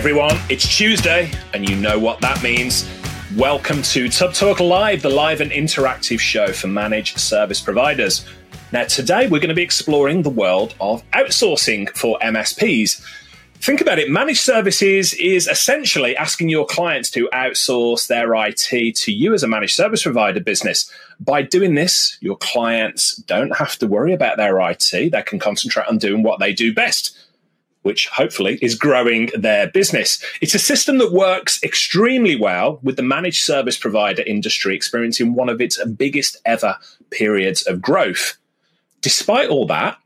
everyone, it's Tuesday, and you know what that means. Welcome to Tubb Talk Live, the live and interactive show for managed service providers. Now, today we're going to be exploring the world of outsourcing for MSPs. Think about it managed services is essentially asking your clients to outsource their IT to you as a managed service provider business. By doing this, your clients don't have to worry about their IT, they can concentrate on doing what they do best which hopefully is growing their business. It's a system that works extremely well with the managed service provider industry experiencing one of its biggest ever periods of growth. Despite all that,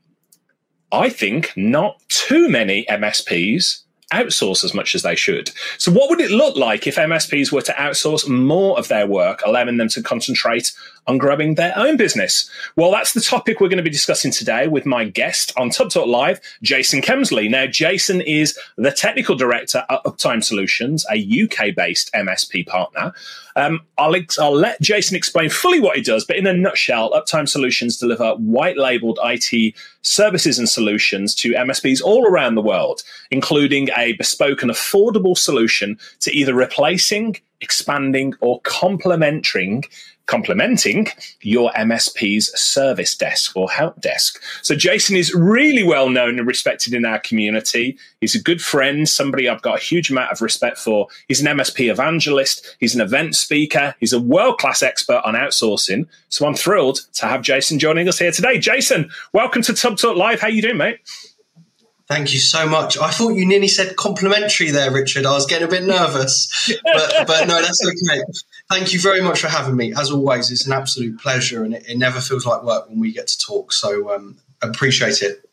I think not too many MSPs outsource as much as they should. So, what would it look like if MSPs were to outsource more of their work, allowing them to concentrate on growing their own business? Well, that's the topic we're going to be discussing today with my guest on Tubb Talk Live, Jason Kemsley. Now, Jason is the technical director at Uptime Solutions, a UK based MSP partner. Um, I'll, I'll let Jason explain fully what he does, but in a nutshell, Uptime Solutions deliver white labeled IT services and solutions to MSPs all around the world, including a bespoke and affordable solution to either replacing, expanding, or complementing complementing your MSP's service desk or help desk. So Jason is really well known and respected in our community. He's a good friend, somebody I've got a huge amount of respect for. He's an MSP evangelist. He's an event speaker. He's a world-class expert on outsourcing. So I'm thrilled to have Jason joining us here today. Jason, welcome to Tubb Talk Live. How you doing, mate? Thank you so much. I thought you nearly said complimentary there, Richard. I was getting a bit nervous, but, but no, that's okay. Thank you very much for having me. As always, it's an absolute pleasure, and it, it never feels like work when we get to talk. So um, appreciate it.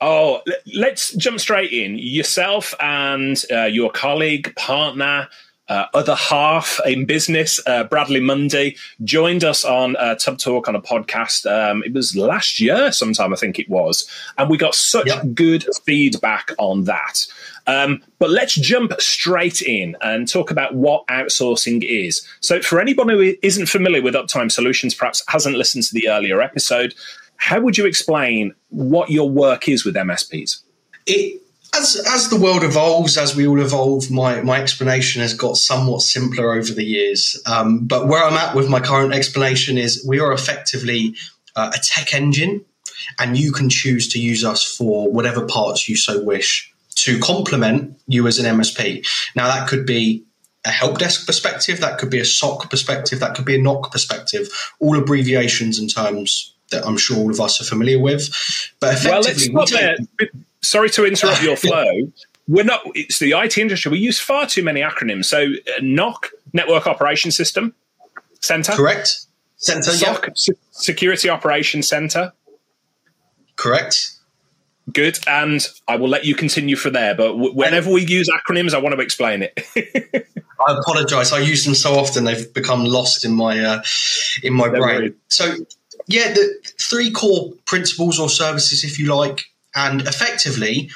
Oh, let's jump straight in. Yourself and uh, your colleague, partner, uh, other half in business, uh, Bradley Mundy, joined us on uh, Tubb Talk on a podcast. Um, it was last year, sometime I think it was, and we got such yep. good feedback on that. Um, but let's jump straight in and talk about what outsourcing is. So, for anybody who isn't familiar with Uptime Solutions, perhaps hasn't listened to the earlier episode, how would you explain what your work is with MSPs? It as as the world evolves, as we all evolve, my my explanation has got somewhat simpler over the years. Um, but where I'm at with my current explanation is we are effectively uh, a tech engine, and you can choose to use us for whatever parts you so wish to complement you as an MSP. Now that could be a help desk perspective, that could be a SOC perspective, that could be a NOC perspective, all abbreviations and terms that I'm sure all of us are familiar with. But effectively, well, let's stop there sorry to interrupt your flow. We're not. It's the IT industry. We use far too many acronyms. So uh, NOC, Network Operation System Center, correct. Center, SOC, yeah. Security Operations Center, correct. Good, and I will let you continue for there. But w- whenever we use acronyms, I want to explain it. I apologise. I use them so often they've become lost in my uh, in my Don't brain. Worry. So, yeah, the three core principles or services, if you like, and effectively,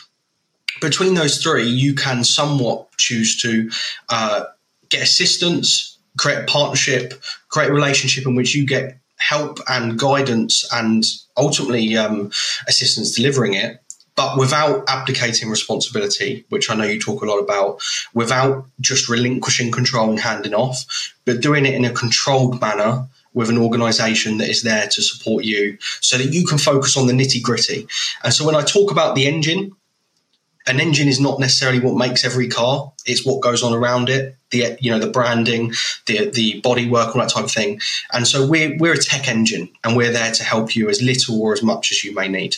between those three, you can somewhat choose to uh, get assistance, create a partnership, create a relationship in which you get help and guidance and ultimately um, assistance delivering it, but without abdicating responsibility, which I know you talk a lot about, without just relinquishing control and handing off, but doing it in a controlled manner with an organization that is there to support you so that you can focus on the nitty gritty. And so when I talk about the engine, an engine is not necessarily what makes every car. It's what goes on around it the you know the branding the the body work all that type of thing. And so we're we're a tech engine and we're there to help you as little or as much as you may need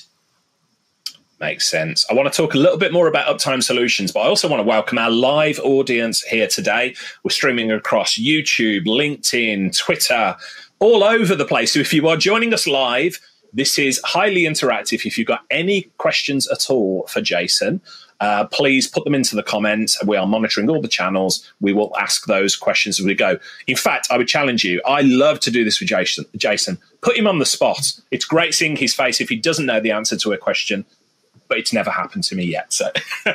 Makes sense. I want to talk a little bit more about Uptime Solutions, but I also want to welcome our live audience here today. We're streaming across YouTube, LinkedIn, Twitter, all over the place. So if you are joining us live, this is highly interactive. If you've got any questions at all for Jason, uh, please put them into the comments. We are monitoring all the channels. We will ask those questions as we go. In fact, I would challenge you. I love to do this with Jason. Jason, put him on the spot. It's great seeing his face if he doesn't know the answer to a question but it's never happened to me yet. So um,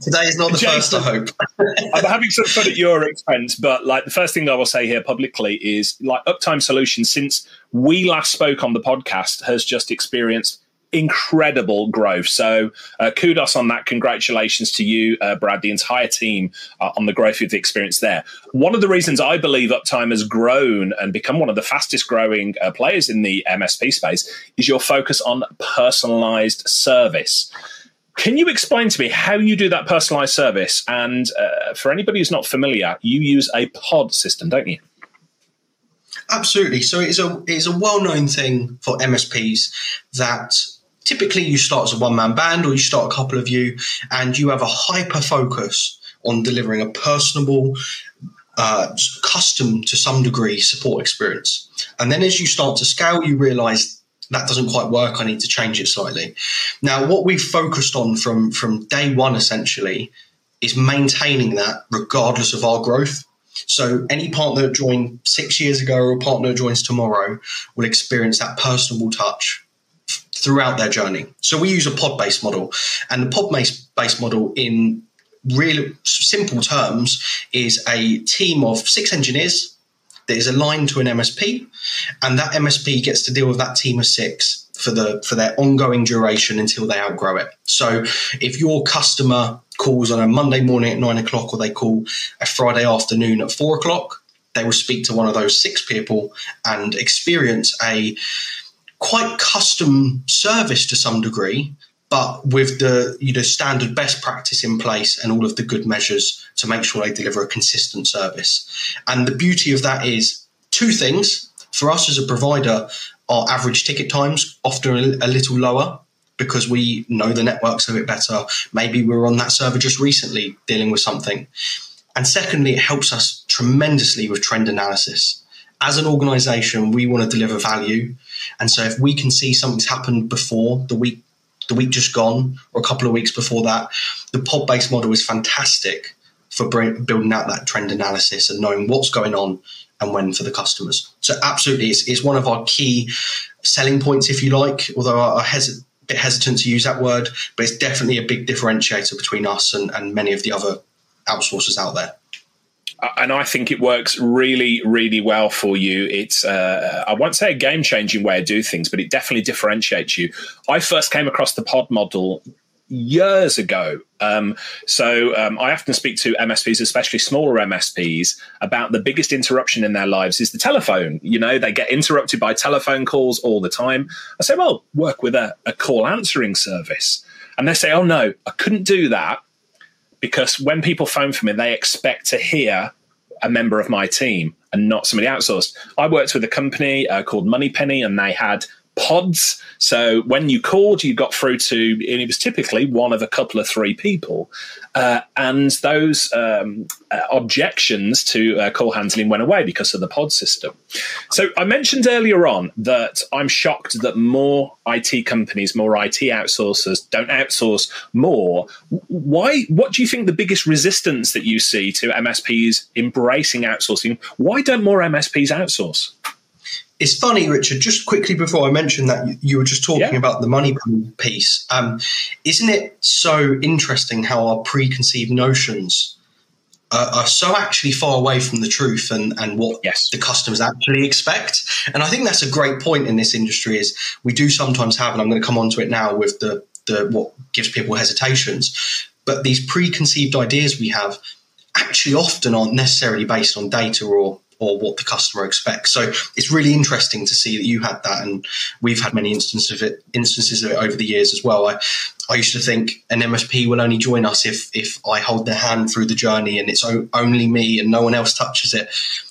today is not the Jason, first. I hope I'm having some fun at your expense, but like the first thing I will say here publicly is like Uptime Solutions since we last spoke on the podcast has just experienced incredible growth. So uh, kudos on that. Congratulations to you, uh, Brad, the entire team uh, on the growth of the experience there. One of the reasons I believe Uptime has grown and become one of the fastest growing uh, players in the MSP space is your focus on personalized service. Can you explain to me how you do that personalized service? And uh, for anybody who's not familiar, you use a pod system, don't you? Absolutely. So it's a it's a well known thing for MSPs that typically you start as a one man band or you start a couple of you and you have a hyper focus on delivering a personable, uh, custom to some degree support experience. And then as you start to scale, you realize that doesn't quite work. I need to change it slightly. Now, what we've focused on from from day one essentially is maintaining that regardless of our growth. So any partner that joined six years ago or partner that joins tomorrow will experience that personable touch throughout their journey. So we use a pod based model, and the pod based model in real simple terms is a team of six engineers that is aligned to an MSP, and that MSP gets to deal with that team of six for the for their ongoing duration until they outgrow it. So if your customer calls on a Monday morning at nine o'clock or they call a Friday afternoon at four o'clock, they will speak to one of those six people and experience a quite custom service to some degree but with the you know standard best practice in place and all of the good measures to make sure they deliver a consistent service. And the beauty of that is two things for us as a provider. Our average ticket times often a little lower because we know the networks a bit better. Maybe we are on that server just recently dealing with something. And secondly, it helps us tremendously with trend analysis. As an organization, we want to deliver value. And so if we can see something's happened before the week the week just gone or a couple of weeks before that. The pod based model is fantastic for building out that trend analysis and knowing what's going on and when for the customers. So, absolutely, it's, it's one of our key selling points, if you like, although I'm a bit hesitant to use that word, but it's definitely a big differentiator between us and, and many of the other outsourcers out there and I think it works really, really well for you. It's, uh, I won't say a game changing way of do things, but it definitely differentiates you. I first came across the pod model years ago. Um, so um, I often speak to MSPs, especially smaller MSPs, about the biggest interruption in their lives is the telephone. You know, they get interrupted by telephone calls all the time. I say, well, work with a, a call answering service. And they say, oh, no, I couldn't do that because when people phone for me, they expect to hear a member of my team and not somebody outsourced. I worked with a company uh, called Moneypenny, and they had pods. So when you called, you got through to, and it was typically one of a couple of three people. Uh, and those um, uh, objections to uh, call handling went away because of the pod system. So I mentioned earlier on that I'm shocked that more IT companies, more IT outsourcers don't outsource more. Why? What do you think the biggest resistance that you see to MSPs embracing outsourcing? Why don't more MSPs outsource? It's funny, Richard. Just quickly before I mentioned that you were just talking yeah. about the money piece. Um, isn't it so interesting how our preconceived notions are, are, so actually far away from the truth and, and what yes. the customers actually expect? And I think that's a great point in this industry. Is we do sometimes have, and I'm going to come on to it now with the the what gives people hesitations, but these preconceived ideas we have actually often aren't necessarily based on data or or what the customer expects. So it's really interesting to see that you had that, and we've had many instances of it, instances of it over the years as well. I, I used to think an MSP will only join us if if I hold their hand through the journey and it's only me and no one else touches it.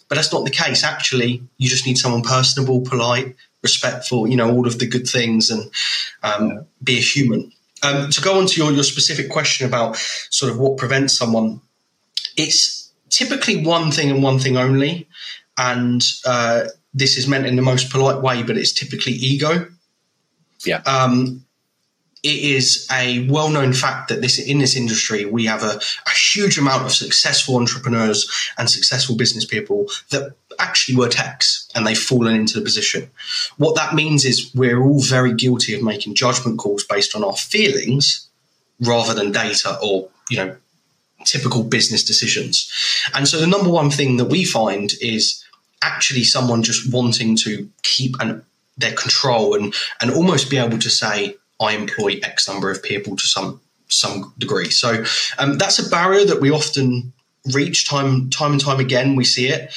But that's not the case. Actually, you just need someone personable, polite, respectful. You know all of the good things, and um, be a human. Um, to go on to your, your specific question about sort of what prevents someone, it's typically one thing and one thing only. And uh, this is meant in the most polite way, but it's typically ego. Yeah. Um, it is a well-known fact that this in this industry we have a, a, huge amount of successful entrepreneurs and successful business people that actually were techs and they've fallen into the position. What that means is we're all very guilty of making judgment calls based on our feelings rather than data or you know typical business decisions. And so the number one thing that we find is actually someone just wanting to keep an, their control and and almost be able to say, I employ X number of people to some some degree. So um, that's a barrier that we often reach time time and time again. We see it,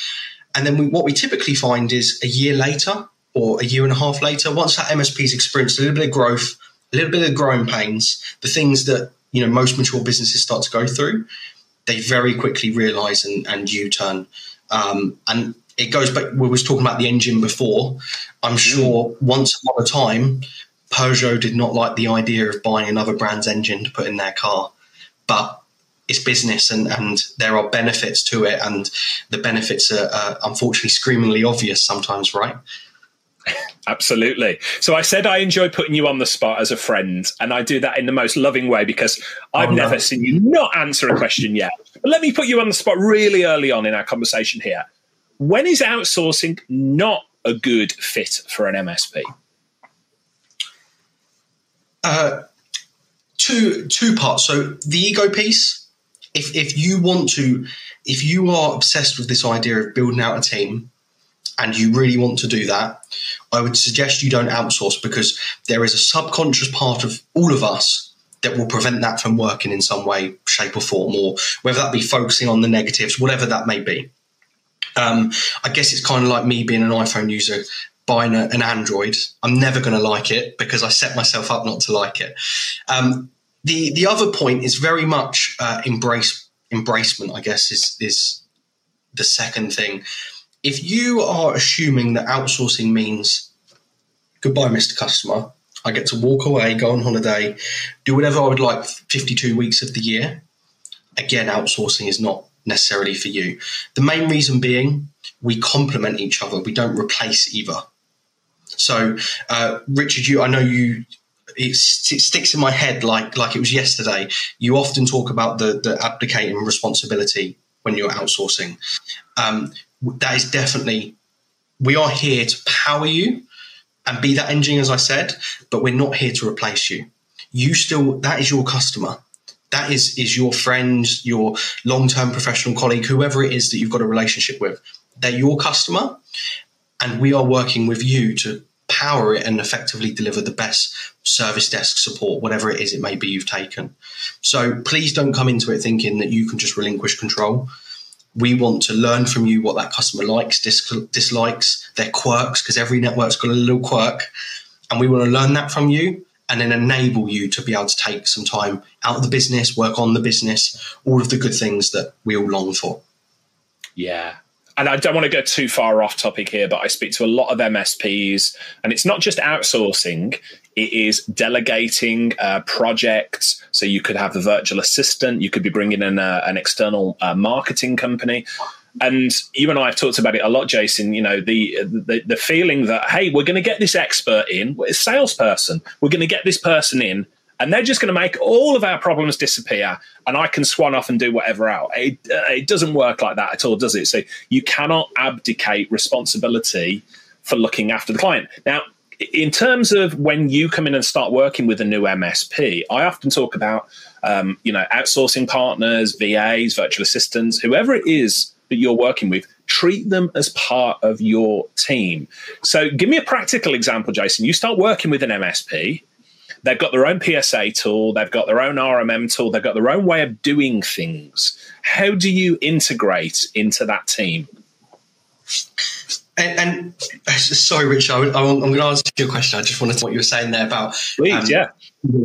and then we, what we typically find is a year later or a year and a half later, once that MSP's experienced a little bit of growth, a little bit of growing pains, the things that you know most mature businesses start to go through, they very quickly realise and, and U-turn. Um, and it goes back. We was talking about the engine before. I'm sure once upon a time, Peugeot did not like the idea of buying another brand's engine to put in their car, but it's business and, and there are benefits to it, and the benefits are, are unfortunately screamingly obvious sometimes, right? Absolutely. So I said I enjoy putting you on the spot as a friend, and I do that in the most loving way because I've oh, never seen you not answer a question yet. But let me put you on the spot really early on in our conversation here. When is outsourcing not a good fit for an MSP? Uh, two two parts. So the ego piece. If if you want to, if you are obsessed with this idea of building out a team, and you really want to do that, I would suggest you don't outsource because there is a subconscious part of all of us that will prevent that from working in some way, shape, or form, or whether that be focusing on the negatives, whatever that may be. Um, I guess it's kind of like me being an iPhone user buying a, an Android. I'm never going to like it because I set myself up not to like it. Um, the the other point is very much uh, embrace embracement. I guess is is the second thing if you are assuming that outsourcing means goodbye, Mr. Customer, I get to walk away, go on holiday, do whatever I would like 52 weeks of the year, again, outsourcing is not necessarily for you. The main reason being we complement each other, we don't replace either. So, uh, Richard, you, I know you. It, sticks in my head like like it was yesterday. You often talk about the the abdicating responsibility when you're outsourcing. Um, that is definitely we are here to power you and be that engine as i said but we're not here to replace you. You still that is your customer. That is is your friend your long-term professional colleague whoever it is that you've got a relationship with. They're your customer and we are working with you to power it and effectively deliver the best service desk support whatever it is it may be you've taken. So please don't come into it thinking that you can just relinquish control we want to learn from you what that customer likes, dis- dislikes, their quirks, because every network's got a little quirk. And we want to learn that from you and then enable you to be able to take some time out of the business, work on the business, all of the good things that we all long for. Yeah, and I don't want to go too far off topic here, but I speak to a lot of MSPs, and it's not just outsourcing, it is delegating uh, projects. So you could have a virtual assistant, you could be bringing in a, an external uh, marketing company. And you and I have talked about it a lot, Jason. You know, the the, the feeling that hey, we're going to get this expert in, a salesperson. We're going to get this person in, and they're just going to make all of our problems disappear and i can swan off and do whatever out. it, uh, it doesn't work like that at all does it so you cannot abdicate responsibility for looking after the client now in terms of when you come in and start working with a new msp i often talk about um, you know outsourcing partners vas virtual assistants whoever it is that you're working with treat them as part of your team so give me a practical example jason you start working with an msp They've got their own PSA tool, they've got their own RMM tool, they've got their own way of doing things. How do you integrate into that team? And, and sorry, Rich, I, am going to answer your question. I just wanted to what you were saying there about Please, um, yeah.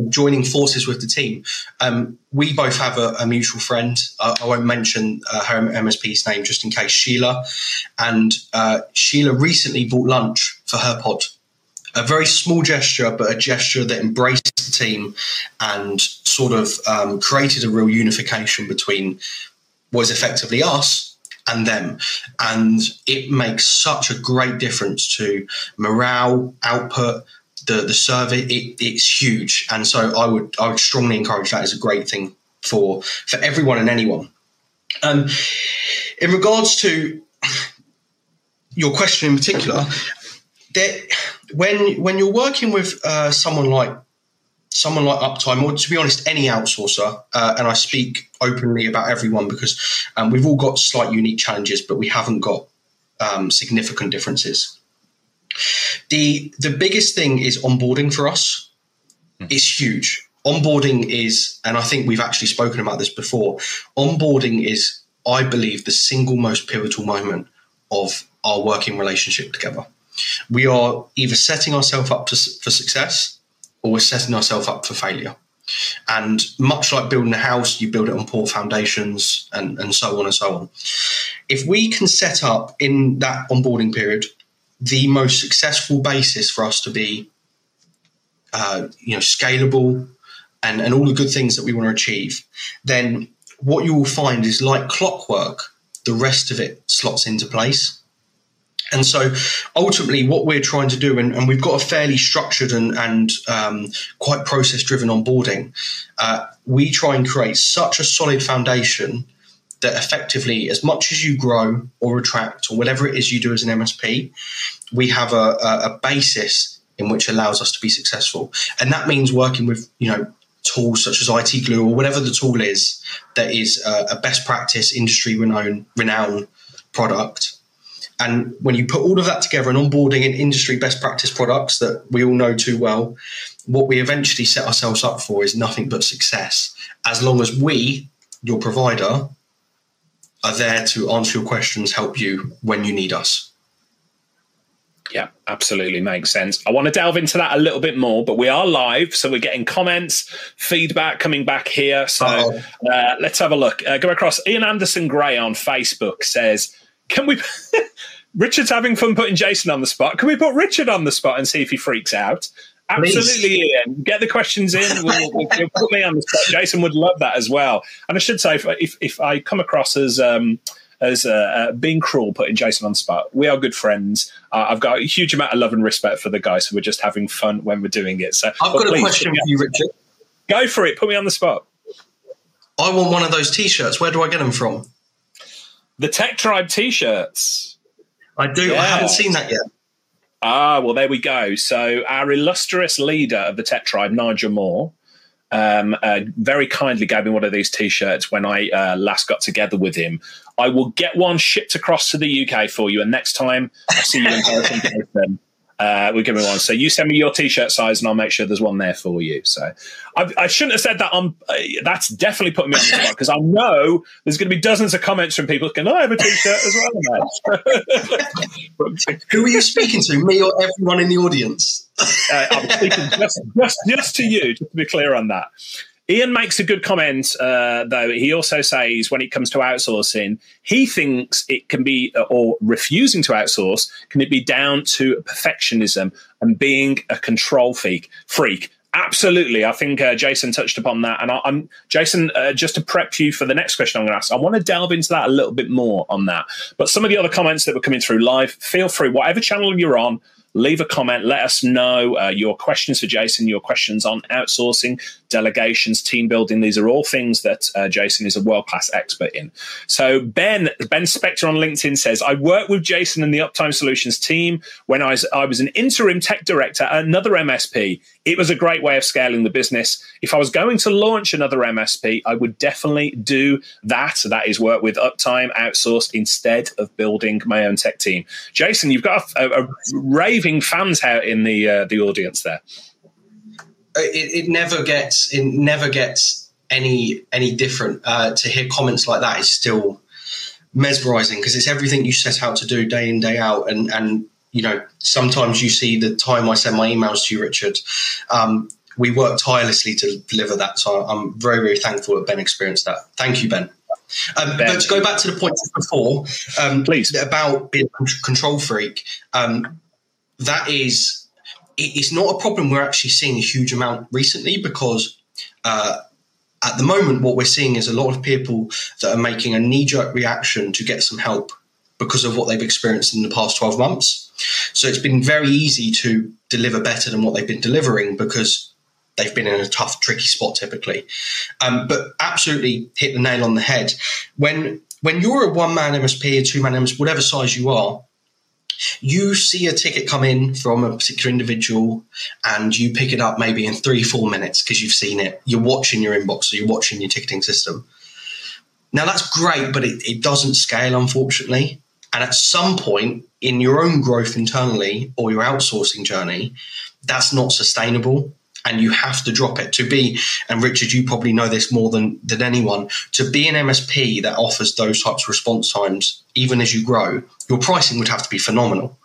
joining forces with the team. Um, we both have a, a mutual friend. I, I won't mention uh, her MSP's name just in case, Sheila. And uh, Sheila recently bought lunch for her pod a very small gesture, but a gesture that embraced the team and sort of um, created a real unification between what is effectively us and them. And it makes such a great difference to morale, output, the the survey. It, it's huge, and so I would I would strongly encourage that as a great thing for for everyone and anyone. Um, in regards to your question in particular, there when when you're working with uh, someone like someone like Uptime, or to be honest, any outsourcer, uh, and I speak openly about everyone because um, we've all got slight unique challenges, but we haven't got um, significant differences. The the biggest thing is onboarding for us. mm-hmm. is huge. Onboarding is, and I think we've actually spoken about this before, onboarding is, I believe, the single most pivotal moment of our working relationship together. We are either setting ourselves up to, for success or we're setting ourselves up for failure. And much like building a house, you build it on poor foundations and, and so on and so on. If we can set up in that onboarding period the most successful basis for us to be uh, you know scalable and, and all the good things that we want to achieve, then what you will find is like clockwork, the rest of it slots into place. And so ultimately, what we're trying to do, and, and we've got a fairly structured and, and um, quite process driven onboarding, uh, we try and create such a solid foundation that effectively, as much as you grow or attract or whatever it is you do as an MSP, we have a, a, a basis in which allows us to be successful. And that means working with, you know, tools such as IT Glue or whatever the tool is that is a, a best practice, industry renowned, renowned product and when you put all of that together and onboarding in industry best practice products that we all know too well, what we eventually set ourselves up for is nothing but success. As long as we, your provider, are there to answer your questions, help you when you need us. Yeah, absolutely makes sense. I want to delve into that a little bit more, but we are live, so we're getting comments, feedback coming back here. So uh, let's have a look. Uh, go across. Ian Anderson Gray on Facebook says, "Can we?" Richard's having fun putting Jason on the spot. Can we put Richard on the spot and see if he freaks out? Absolutely, Please. Ian. Get the questions in. We'll, we'll, we'll, put me on the spot. Jason would love that as well. And I should say, if if, if I come across as um, as uh, uh, being cruel, putting Jason on the spot, we are good friends. Uh, I've got a huge amount of love and respect for the guys we're just having fun when we're doing it. So I've got please, a question for you, Richard. Go for it. Put me on the spot. I want one of those T-shirts. Where do I get them from? The Tech Tribe T-shirts. I do. Yeah. I haven't seen that yet. Ah, well, there we go. So, our illustrious leader of the Tech Tribe, Nigel Moore, um, uh, very kindly gave me one of these T-shirts when I uh, last got together with him. I will get one shipped across to the UK for you, and next time I see you in person, uh, we're giving one. So you send me your t-shirt size, and I'll make sure there's one there for you. So I, I shouldn't have said that. On uh, that's definitely putting me on the spot because I know there's going to be dozens of comments from people. Can I have a t-shirt as well? Who are you speaking to? Me or everyone in the audience? uh, I'm speaking just, just just to you, just to be clear on that. Ian makes a good comment, uh, though. He also says when it comes to outsourcing, he thinks it can be, uh, or refusing to outsource, can it be down to perfectionism and being a control freak? Freak. Absolutely, I think uh, Jason touched upon that, and I, am Jason. Uh, just to prep you for the next question I'm going to ask, I want to delve into that a little bit more on that. But some of the other comments that were coming through live, feel free, whatever channel you're on, leave a comment. Let us know uh, your questions for Jason, your questions on outsourcing, delegations, team building. These are all things that uh, Jason is a world class expert in. So, Ben, Ben Spector on LinkedIn says, I worked with Jason and the Uptime Solutions team when I was, I was an interim tech director at another MSP. It was a great way of scaling the business. If I was going to launch another MSP, I would definitely do that. That is work with Uptime outsourced instead of building my own tech team. Jason, you've got a, a, a raving fans out in the uh, the audience there. It, it, never gets it never gets any any different. Uh, to hear comments like that is still mesmerizing because it's everything you set out to do day in day out and and you know, sometimes you see the time I send my emails to you, Richard. Um, we work tirelessly to deliver that. So I'm very, very thankful that Ben experienced that. Thank you, Ben. Um. But to go back to the point before, um, please about being a control freak, um, that is, it's not a problem we're actually seeing a huge amount recently because uh, at the moment, what we're seeing is a lot of people that are making a knee jerk reaction to get some help because of what they've experienced in the past 12 months. So it's been very easy to deliver better than what they've been delivering because they've been in a tough, tricky spot typically. Um, but absolutely hit the nail on the head. When when you're a one man MSP, a two man MSP, whatever size you are, you see a ticket come in from a particular individual and you pick it up maybe in three, four minutes because you've seen it. You're watching your inbox, so you're watching your ticketing system. Now that's great, but it, it doesn't scale, unfortunately. And at some point in your own growth internally or your outsourcing journey, that's not sustainable. And you have to drop it. To be and richard you probably know this more than than anyone to be an msp that offers those types of response times even as you grow your pricing would have to be phenomenal.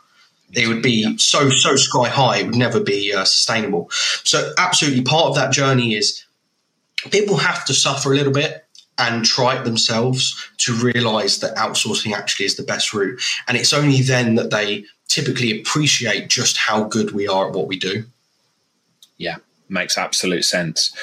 It would be so so sky high it would never be uh, sustainable. So absolutely part of that journey is people have to suffer a little bit and try it themselves to realize that outsourcing actually is the best route. And it's only then that they typically appreciate just how good we are at what we do yeah, makes absolute sense.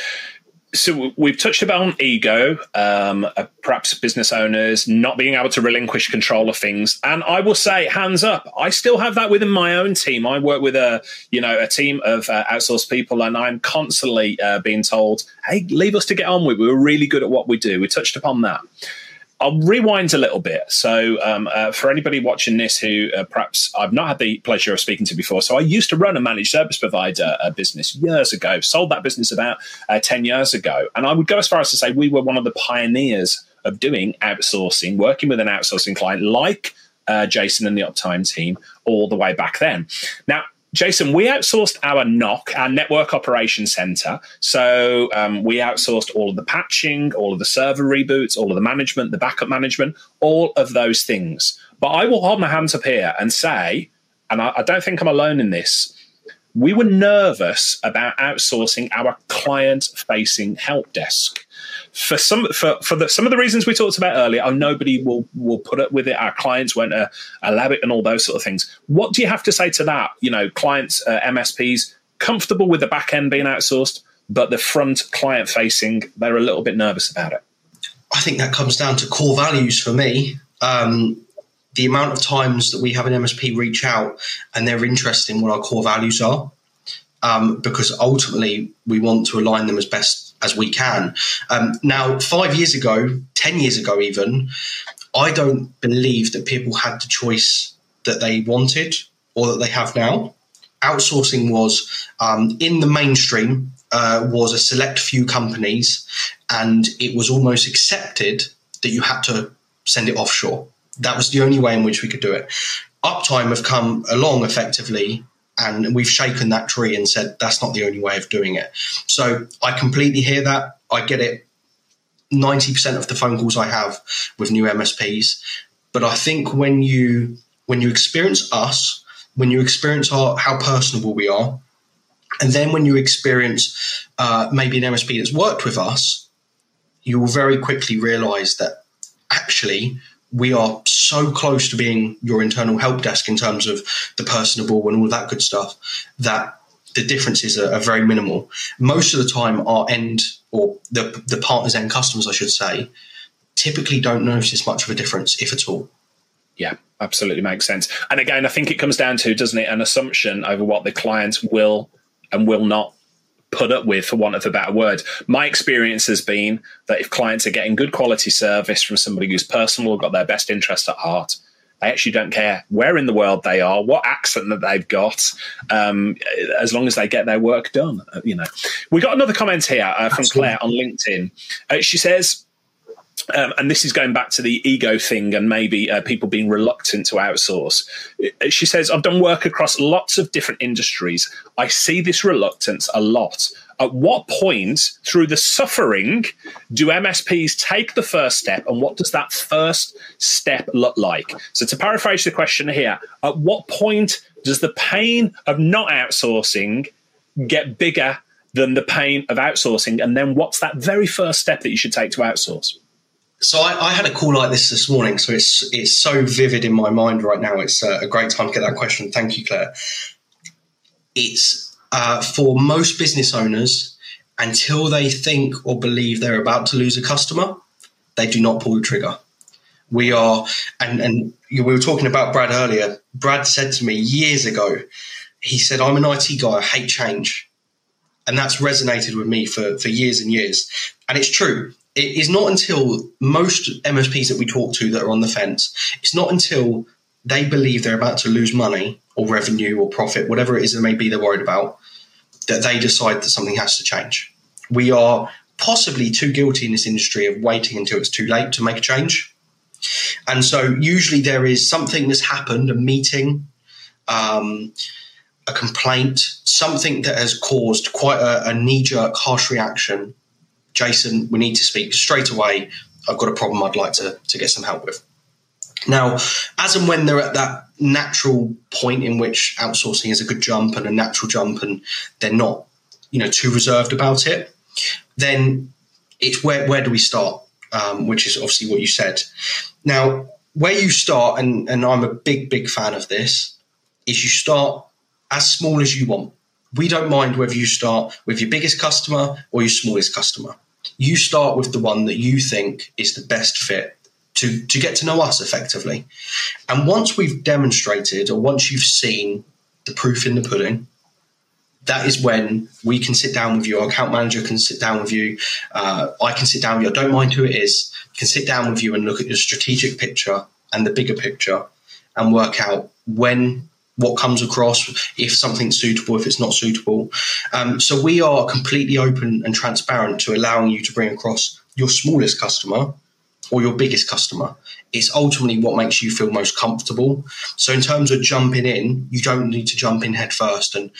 So we've touched about ego, um, uh, perhaps business owners not being able to relinquish control of things, and I will say, hands up, I still have that within my own team. I work with a you know a team of uh, outsourced people, and I'm constantly uh, being told, "Hey, leave us to get on with. We're really good at what we do." We touched upon that. I'll rewind a little bit. So, um, uh, for anybody watching this who uh, perhaps I've not had the pleasure of speaking to before, so I used to run a managed service provider uh, business years ago, sold that business about uh, 10 years ago. And I would go as far as to say we were one of the pioneers of doing outsourcing, working with an outsourcing client like uh, Jason and the Uptime team all the way back then. Now, Jason, we outsourced our NOC, our network operations center. So um, we outsourced all of the patching, all of the server reboots, all of the management, the backup management, all of those things. But I will hold my hands up here and say, and I, I don't think I'm alone in this, we were nervous about outsourcing our client facing help desk for some for for the, some of the reasons we talked about earlier, oh, nobody will will put up with it. Our clients won't uh, allow it, and all those sort of things. What do you have to say to that? You know, clients, uh, MSPs, comfortable with the back end being outsourced, but the front client facing, they're a little bit nervous about it. I think that comes down to core values for me. Um, the amount of times that we have an MSP reach out and they're interested in what our core values are, um, because ultimately we want to align them as best as we can. Um, now, five years ago, 10 years ago, even, I don't believe that people had the choice that they wanted or that they have now. Outsourcing was um, in the mainstream, uh, was a select few companies, and it was almost accepted that you had to send it offshore. That was the only way in which we could do it. Uptime have come along effectively and we've shaken that tree and said that's not the only way of doing it. So I completely hear that. I get it. 90% of the phone calls I have with new MSPs. But I think when you when you experience us, when you experience our, how personable we are, and then when you experience uh, maybe an MSP that's worked with us, you will very quickly realize that actually we are so close to being your internal help desk in terms of the personable and all that good stuff that the differences are, are very minimal. Most of the time, our end or the the partners end customers, I should say, typically don't notice much of a difference, if at all. Yeah, absolutely makes sense. And again, I think it comes down to, doesn't it, an assumption over what the clients will and will not put up with, for want of a better word. My experience has been that if clients are getting good quality service from somebody who's personal, got their best interest at heart, they actually don't care where in the world they are, what accent that they've got, um, as long as they get their work done. Uh, you know, we got another comment here uh, from Claire on LinkedIn. Uh, she says, um, and this is going back to the ego thing and maybe uh, people being reluctant to outsource. Uh, she says, I've done work across lots of different industries. I see this reluctance a lot. At what point through the suffering do MSPs take the first step and what does that first step look like? So, to paraphrase the question here, at what point does the pain of not outsourcing get bigger than the pain of outsourcing? And then what's that very first step that you should take to outsource? So I, I, had a call like this this morning, so it's it's so vivid in my mind right now. It's a, a great time to get that question. Thank you, Claire. It's uh, for most business owners until they think or believe they're about to lose a customer, they do not pull the trigger. We are, and and we were talking about Brad earlier. Brad said to me years ago, he said, "I'm an IT guy. I hate change." And that's resonated with me for, for years and years. And it's true it is not until most MSPs that we talk to that are on the fence, it's not until they believe they're about to lose money or revenue or profit, whatever it is that may be they're worried about, that they decide that something has to change. We are possibly too guilty in this industry of waiting until it's too late to make a change. And so usually there is something that's happened, a meeting, um, a complaint, something that has caused quite a, a knee jerk, harsh reaction, Jason, we need to speak straight away. I've got a problem I'd like to, to get some help with. Now, as and when they're at that natural point in which outsourcing is a good jump and a natural jump, and they're not, you know, too reserved about it, then it's where where do we start? Um, which is obviously what you said. Now, where you start, and, and I'm a big, big fan of this, is you start as small as you want. We don't mind whether you start with your biggest customer or your smallest customer. You start with the one that you think is the best fit to, to get to know us effectively. And once we've demonstrated, or once you've seen the proof in the pudding, that is when we can sit down with you. Our account manager can sit down with you. Uh, I can sit down with you. I don't mind who it is. Can sit down with you and look at your strategic picture and the bigger picture, and work out when what comes across, if something's suitable, if it's not suitable. Um, so we are completely open and transparent to allowing you to bring across your smallest customer or your biggest customer. It's ultimately what makes you feel most comfortable. So in terms of jumping in, you don't need to jump in head first and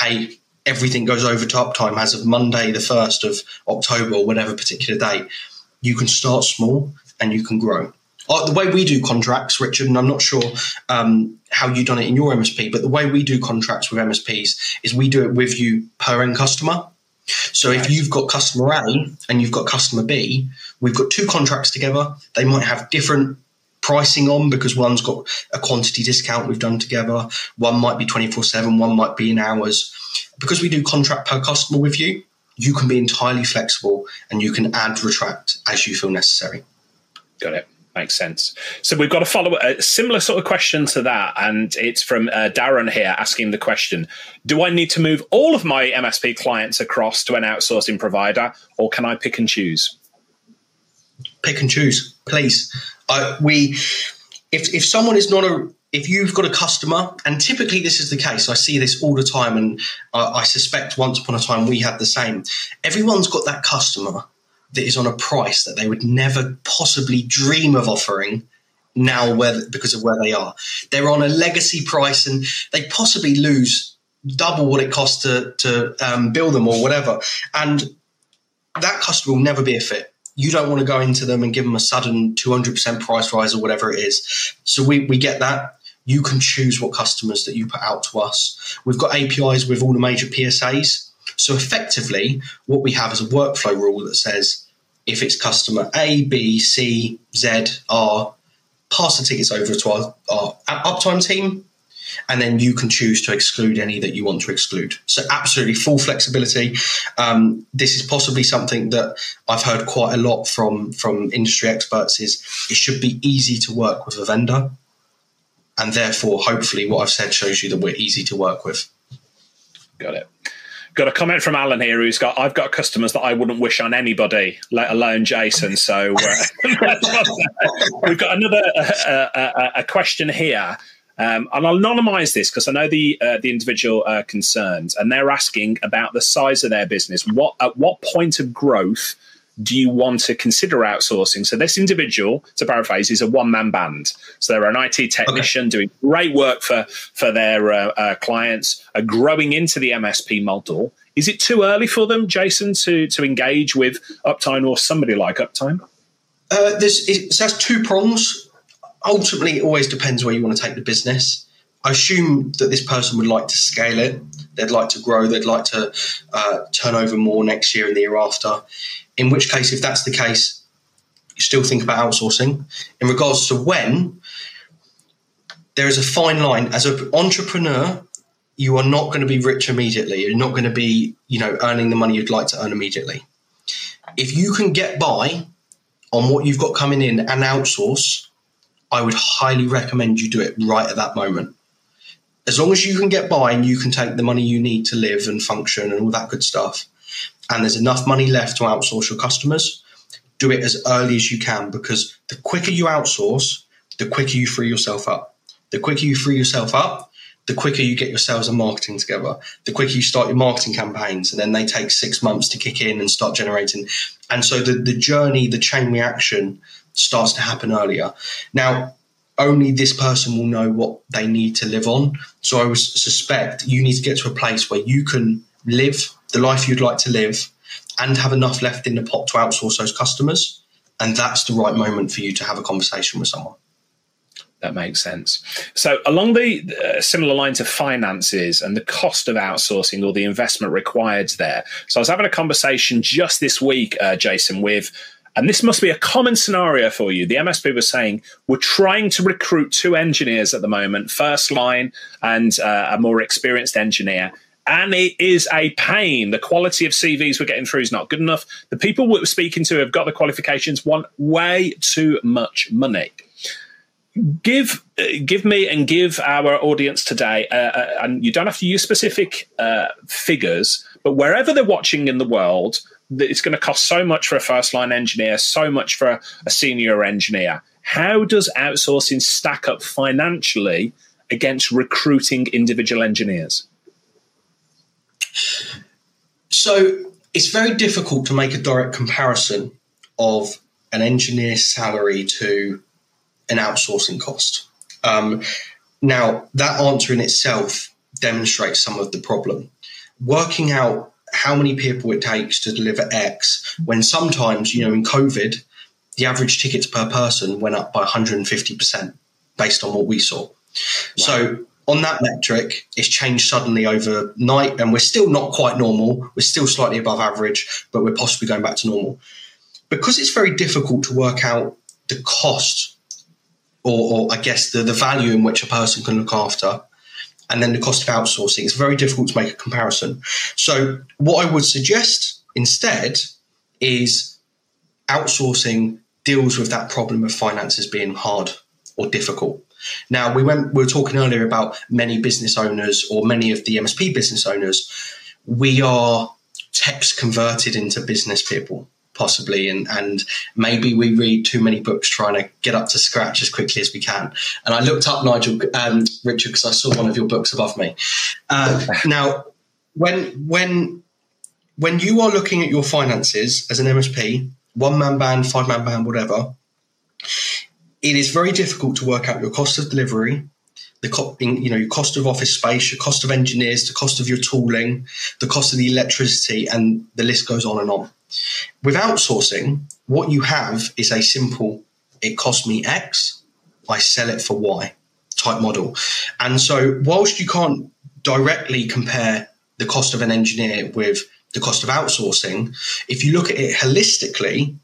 hey, everything goes over to Uptime as of Monday, the 1st of October, or whatever particular date. You can start small and you can grow. Uh, the way we do contracts, Richard, and I'm not sure um, how you've done it in your MSP, but the way we do contracts with MSPs is we do it with you per end customer. So if you've got customer A and you've got customer B, we've got two contracts together. They might have different pricing on because one's got a quantity discount we've done together. One might be 24 7, one might be in hours. Because we do contract per customer with you, you can be entirely flexible and you can add, retract as you feel necessary. Got it. Makes sense. So we've got a follow a similar sort of question to that, and it's from uh, Darren here asking the question: Do I need to move all of my MSP clients across to an outsourcing provider, or can I pick and choose? Pick and choose, please. Uh, we, if if someone is not a if you've got a customer, and typically this is the case, I see this all the time, and I, I suspect once upon a time we had the same. Everyone's got that customer that is on a price that they would never possibly dream of offering now where because of where they are. They're on a legacy price and they possibly lose double what it costs to, to um, build them or whatever. And that customer will never be a fit. You don't want to go into them and give them a sudden 200% price rise or whatever it is. So we, we get that. You can choose what customers that you put out to us. We've got APIs with all the major PSAs. So effectively, what we have is a workflow rule that says if it's customer A, B, C, Z, R, pass the tickets over to our, our uptime team, and then you can choose to exclude any that you want to exclude. So absolutely full flexibility. Um, this is possibly something that I've heard quite a lot from from industry experts. Is it should be easy to work with a vendor, and therefore, hopefully, what I've said shows you that we're easy to work with. Got it. Got a comment from Alan here who's got, I've got customers that I wouldn't wish on anybody, let alone Jason. So uh, we've got another uh, uh, a question here. Um, and I'll anonymize this because I know the uh, the individual uh, concerned, and they're asking about the size of their business. What at what point of growth do you want to consider outsourcing? So this individual, to paraphrase, is a one man band. So they're an IT technician okay. doing great work for for their uh, uh, clients, are growing into the MSP model. Is it too early for them, Jason, to to engage with Uptime or somebody like Uptime? Uh, this it has two prongs. Ultimately, it always depends where you want to take the business. I assume that this person would like to scale it. They'd like to grow. They'd like to uh, turn over more next year and the year after. In which case, if that's the case, you still think about outsourcing. In regards to when, there is a fine line. As an entrepreneur, you are not going to be rich immediately. You're not going to be, you know, earning the money you'd like to earn immediately. If you can get by on what you've got coming in and outsource, I would highly recommend you do it right at that moment. As long as you can get by and you can take the money you need to live and function and all that good stuff, and there's enough money left to outsource your customers, do it as early as you can because the quicker you outsource, the quicker you free yourself up. The quicker you free yourself up, the quicker you get your sales and marketing together, the quicker you start your marketing campaigns, and then they take six months to kick in and start generating. And so the, the journey, the chain reaction starts to happen earlier. Now, only this person will know what they need to live on. So I would suspect you need to get to a place where you can live the life you'd like to live and have enough left in the pot to outsource those customers. And that's the right moment for you to have a conversation with someone. That makes sense. So, along the uh, similar lines of finances and the cost of outsourcing or the investment required there. So, I was having a conversation just this week, uh, Jason, with and this must be a common scenario for you. The MSP was saying, we're trying to recruit two engineers at the moment, first line and uh, a more experienced engineer. And it is a pain. The quality of CVs we're getting through is not good enough. The people we're speaking to have got the qualifications want way too much money give uh, give me and give our audience today, uh, uh, and you don't have to use specific uh, figures, but wherever they're watching in the world, it's going to cost so much for a first line engineer, so much for a senior engineer. How does outsourcing stack up financially against recruiting individual engineers? So it's very difficult to make a direct comparison of an engineer's salary to an outsourcing cost. Um, now, that answer in itself demonstrates some of the problem. Working out how many people it takes to deliver X when sometimes, you know, in COVID, the average tickets per person went up by 150% based on what we saw. Wow. So on that metric, it's changed suddenly overnight, and we're still not quite normal. We're still slightly above average, but we're possibly going back to normal. Because it's very difficult to work out the cost, or, or I guess the, the value in which a person can look after, and then the cost of outsourcing. It's very difficult to make a comparison. So, what I would suggest instead is outsourcing deals with that problem of finances being hard or difficult. Now, we went we were talking earlier about many business owners or many of the MSP business owners. We are text converted into business people possibly and and maybe we read too many books trying to get up to scratch as quickly as we can and i looked up nigel um, richard because i saw one of your books above me uh, now when when when you are looking at your finances as an msp one man band five man band whatever it is very difficult to work out your cost of delivery the co- you know your cost of office space, your cost of engineers, the cost of your tooling, the cost of the electricity, and the list goes on and on. With outsourcing, what you have is a simple, it cost me X, I sell it for Y type model. And so, whilst you can't directly compare the cost of an engineer with the cost of outsourcing, if you look at it holistically,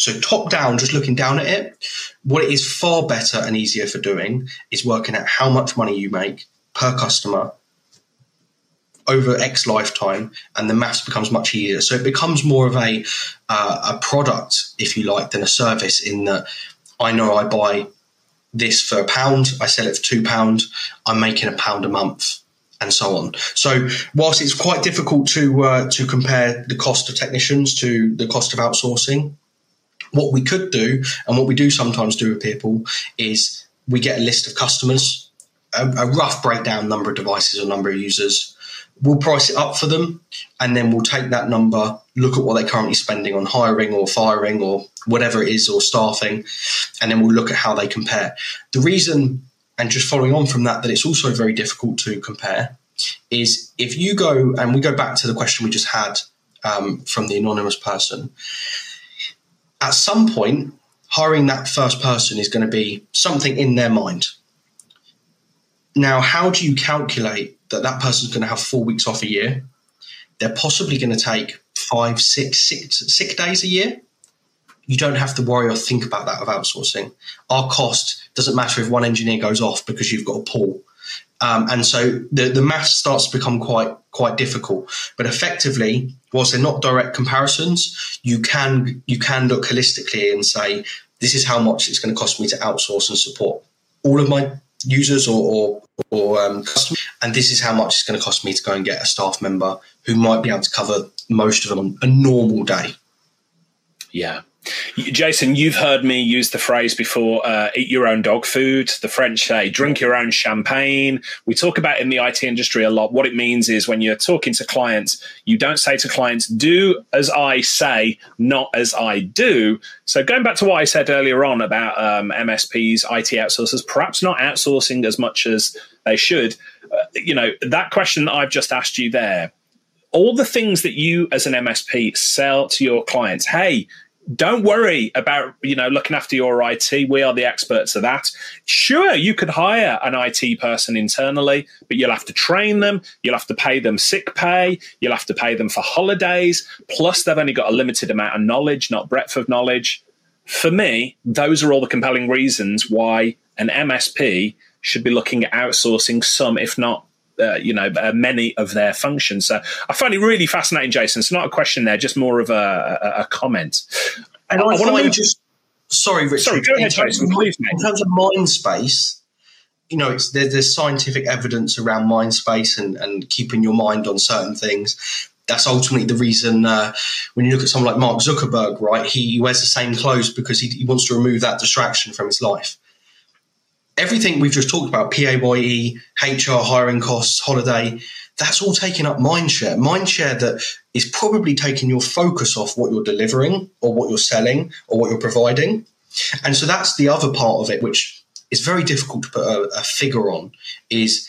so top down, just looking down at it, what it is far better and easier for doing is working out how much money you make per customer over X lifetime, and the maths becomes much easier. So it becomes more of a uh, a product, if you like, than a service. In that, I know I buy this for a pound, I sell it for two pound, I'm making a pound a month, and so on. So whilst it's quite difficult to uh, to compare the cost of technicians to the cost of outsourcing, what we could do, and what we do sometimes do with people, is we get a list of customers, a, a rough breakdown number of devices or number of users. We'll price it up for them and then we'll take that number look at what they're currently spending on hiring or firing or whatever it is or staffing and then we'll look at how they compare. The reason and just following on from that that it's also very difficult to compare is if you go and we go back to the question we just had um, from the anonymous person at some point hiring that first person is going to be something in their mind now how do you calculate that that person's going to have four weeks off a year. They're possibly going to take five, six, six, sick days a year. You don't have to worry or think about that of outsourcing. Our cost doesn't matter if one engineer goes off because you've got a pool. Um, and so the, the math starts to become quite quite difficult. But effectively, whilst they're not direct comparisons, you can you can look holistically and say this is how much it's going to cost me to outsource and support all of my users or, or, or um, customers, and this is how much it's going to cost me to go and get a staff member who might be able to cover most of them on a normal day. Yeah, Jason, you've heard me use the phrase before uh, eat your own dog food. The French say drink your own champagne. We talk about in the IT industry a lot. What it means is when you're talking to clients, you don't say to clients, do as I say, not as I do. So going back to what I said earlier on about um, MSPs, IT outsourcers, perhaps not outsourcing as much as they should. Uh, you know, that question that I've just asked you there, all the things that you as an MSP sell to your clients, hey, don't worry about you know looking after your IT. We are the experts of that. Sure, you could hire an IT person internally, but you'll have to train them. You'll have to pay them sick pay. You'll have to pay them for holidays. Plus, they've only got a limited amount of knowledge, not breadth of knowledge. For me, those are all the compelling reasons why an MSP should be looking at outsourcing some, if not uh, you know uh, many of their functions. So I find it really fascinating, Jason. It's not a question there, just more of a, a, a comment. And I, I want to just sorry, Richard. Sorry, go ahead, Jason. Please, in terms of mind space, you know, it's there, there's scientific evidence around mind space and, and keeping your mind on certain things. That's ultimately the reason uh, when you look at someone like Mark Zuckerberg, right? He wears the same clothes because he, he wants to remove that distraction from his life everything we've just talked about, PAYE, HR, hiring costs, holiday, that's all taking up mindshare. Mindshare that is probably taking your focus off what you're delivering or what you're selling or what you're providing. And so that's the other part of it, which is very difficult to put a, a figure on, is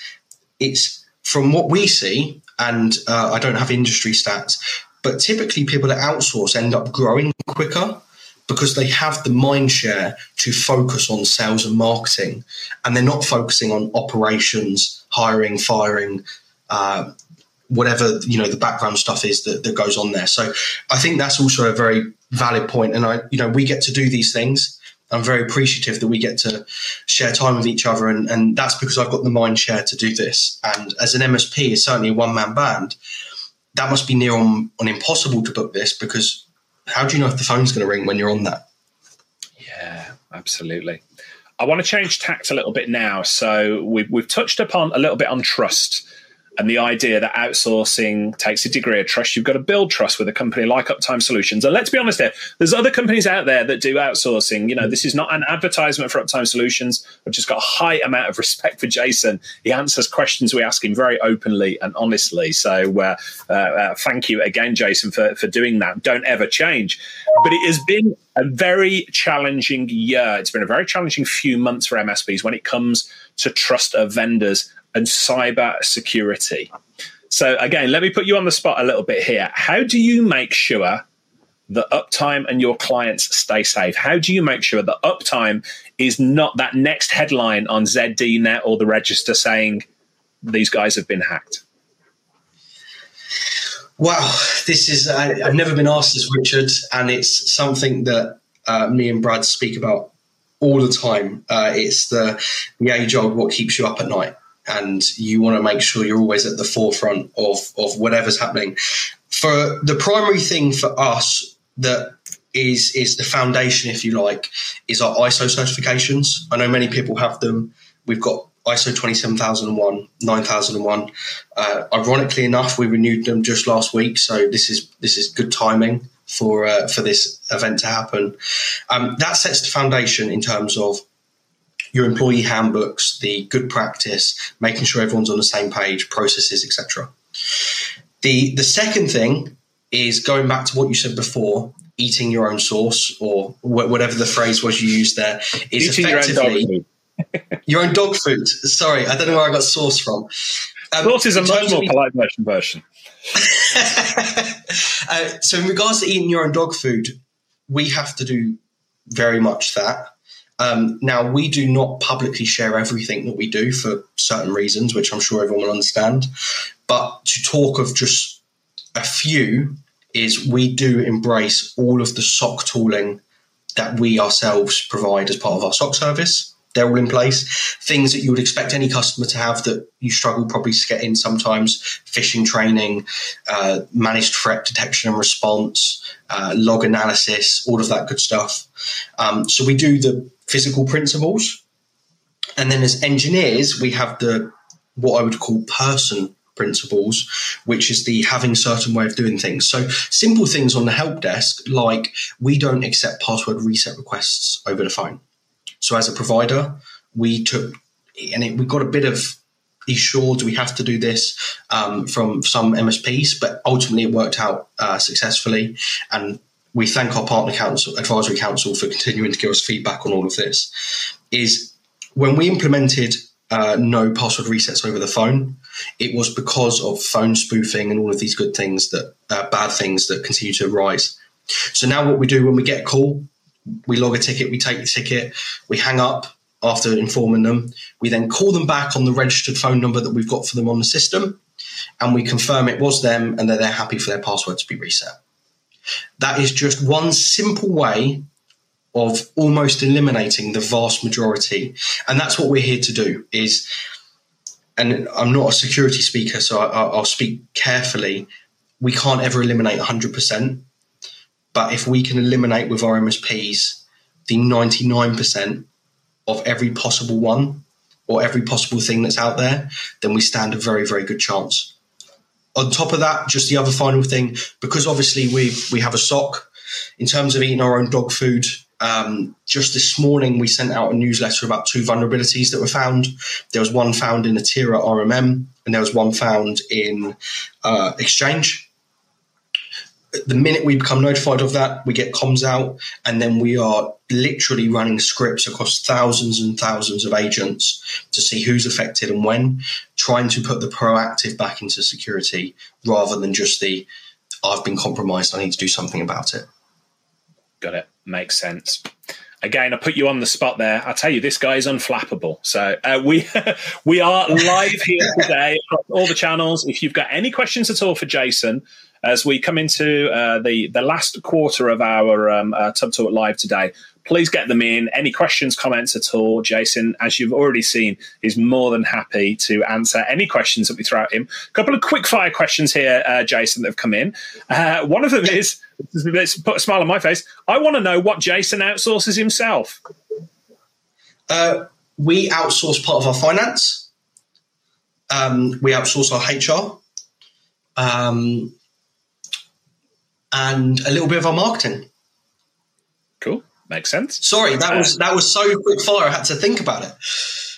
it's from what we see, and uh, I don't have industry stats, but typically people that outsource end up growing quicker because they have the mind share to focus on sales and marketing and they're not focusing on operations hiring firing uh, whatever you know the background stuff is that, that goes on there. So i think that's also a very valid point and i you know we get to do these things. I'm very appreciative that we get to share time with each other and, and that's because i've got the mind share to do this. And as an msp it's certainly a one-man band. That must be near on, on impossible to book this because how do you know if the phone's going to ring when you're on that? Yeah, absolutely. I want to change tact a little bit now. So we've, we've touched upon a little bit on trust and the idea that outsourcing takes a degree of trust. You've got to build trust with a company like Uptime Solutions. And let's be honest here, there's other companies out there that do outsourcing. You know, this is not an advertisement for Uptime Solutions. I've just got a high amount of respect for Jason. He answers questions we ask him very openly and honestly. So uh, uh, uh, thank you again, Jason, for, for doing that. Don't ever change. But it has been a very challenging year. It's been a very challenging few months for MSPs when it comes to trust of vendors and cyber security. So, again, let me put you on the spot a little bit here. How do you make sure that uptime and your clients stay safe? How do you make sure that uptime is not that next headline on ZDNet or the register saying these guys have been hacked? Wow, this is, I, have never been asked this, Richard, and it's something that uh, me and Brad speak about all the time. Uh, it's the, the age old what keeps you up at night and you want to make sure you're always at the forefront of, of whatever's happening. For the primary thing for us that is is the foundation, if you like, is our ISO certifications. I know many people have them. We've got ISO 27001, 9001. Uh, ironically enough, we renewed them just last week, so this is this is good timing for uh, for this event to happen. Um, that sets the foundation in terms of your employee handbooks, the good practice, making sure everyone's on the same page, processes, etc. The the second thing is going back to what you said before, eating your own sauce or wh- whatever the phrase was you used there is eating effectively your own, your own, dog food. Sorry, I don't know where I got sauce from. Um, sauce is a much more polite version. version. uh, so, in regards to eating your own dog food, we have to do very much that. Um, now, we do not publicly share everything that we do for certain reasons, which I'm sure everyone will understand. But to talk of just a few, is we do embrace all of the SOC tooling that we ourselves provide as part of our SOC service. They're all in place. Things that you would expect any customer to have that you struggle probably to get in sometimes phishing training, uh, managed threat detection and response, uh, log analysis, all of that good stuff. Um, so we do the physical principles. And then as engineers, we have the what I would call person principles, which is the having certain way of doing things. So simple things on the help desk, like we don't accept password reset requests over the phone. So as a provider, we took and it, we got a bit of assured we have to do this um, from some MSPs, but ultimately it worked out uh, successfully. And we thank our partner council, advisory council, for continuing to give us feedback on all of this. Is when we implemented uh, no password resets over the phone, it was because of phone spoofing and all of these good things that uh, bad things that continue to rise. So now what we do when we get a call, we log a ticket, we take the ticket, we hang up after informing them. We then call them back on the registered phone number that we've got for them on the system, and we confirm it was them and that they're happy for their password to be reset. That is just one simple way of almost eliminating the vast majority. And that's what we're here to do is, and I'm not a security speaker, so I, will speak carefully. We can't ever eliminate 100%. But if we can eliminate with our MSPs the 99% of every possible one or every possible thing that's out there, then we stand a very, very good chance. On top of that, just the other final thing, because obviously we we have a SOC in terms of eating our own dog food um, just this morning, we sent out a newsletter about two vulnerabilities that were found. There was one found in Atera RMM, and there was one found in uh, Exchange. The minute we become notified of that, we get comms out, and then we are literally running scripts across thousands and thousands of agents to see who's affected and when, trying to put the proactive back into security rather than just the I've been compromised, I need to do something about it. Got it. Makes sense. Again, I put you on the spot there. I tell you, this guy is unflappable. So uh, we we are live here today across all the channels. If you've got any questions at all for Jason, as we come into uh, the the last quarter of our um, uh, Tubb Talk live today, please get them in. Any questions, comments at all? Jason, as you've already seen, is more than happy to answer any questions that we throw at him. A couple of quick fire questions here, uh, Jason, that have come in. Uh, one of them is let's put a smile on my face. I want to know what Jason outsources himself. Uh, we outsource part of our finance. Um, we outsource our HR. Um, and a little bit of our marketing. Cool. Makes sense. Sorry, that was that was so quick fire. I had to think about it.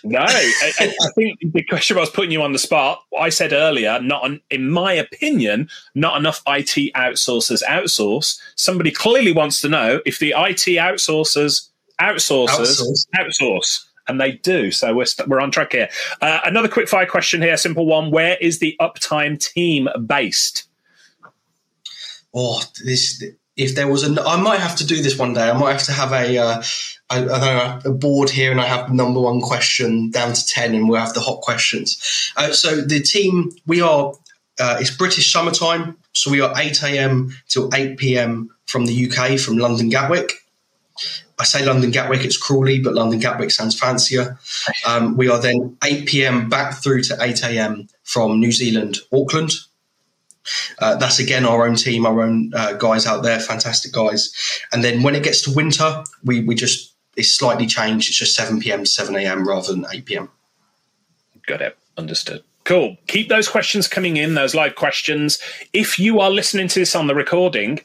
No, I, I, think the question I was putting you on the spot. I said earlier, not an, in my opinion, not enough IT outsourcers outsource. Somebody clearly wants to know if the IT outsourcers outsourcers outsource, outsource and they do. So we're we we're on track here. Uh, another quick fire question here, simple one: Where is the uptime team based? Oh, this if there was a, I might have to do this one day. I might have to have a, uh, I, I know, a board here, and I have number one question down to ten, and we'll have the hot questions. Uh, so the team, we are, uh, it's British summertime, so we are eight a.m. till eight p.m. from the UK, from London Gatwick. I say London Gatwick, it's Crawley, but London Gatwick sounds fancier. Um, we are then 8 p.m. back through to 8 a.m. from New Zealand, Auckland. Uh, that's again our own team, our own uh, guys out there, fantastic guys. And then when it gets to winter, we we just it's slightly changed. It's just seven pm to seven am rather than eight pm. Got it. Understood. Cool. Keep those questions coming in, those live questions. If you are listening to this on the recording,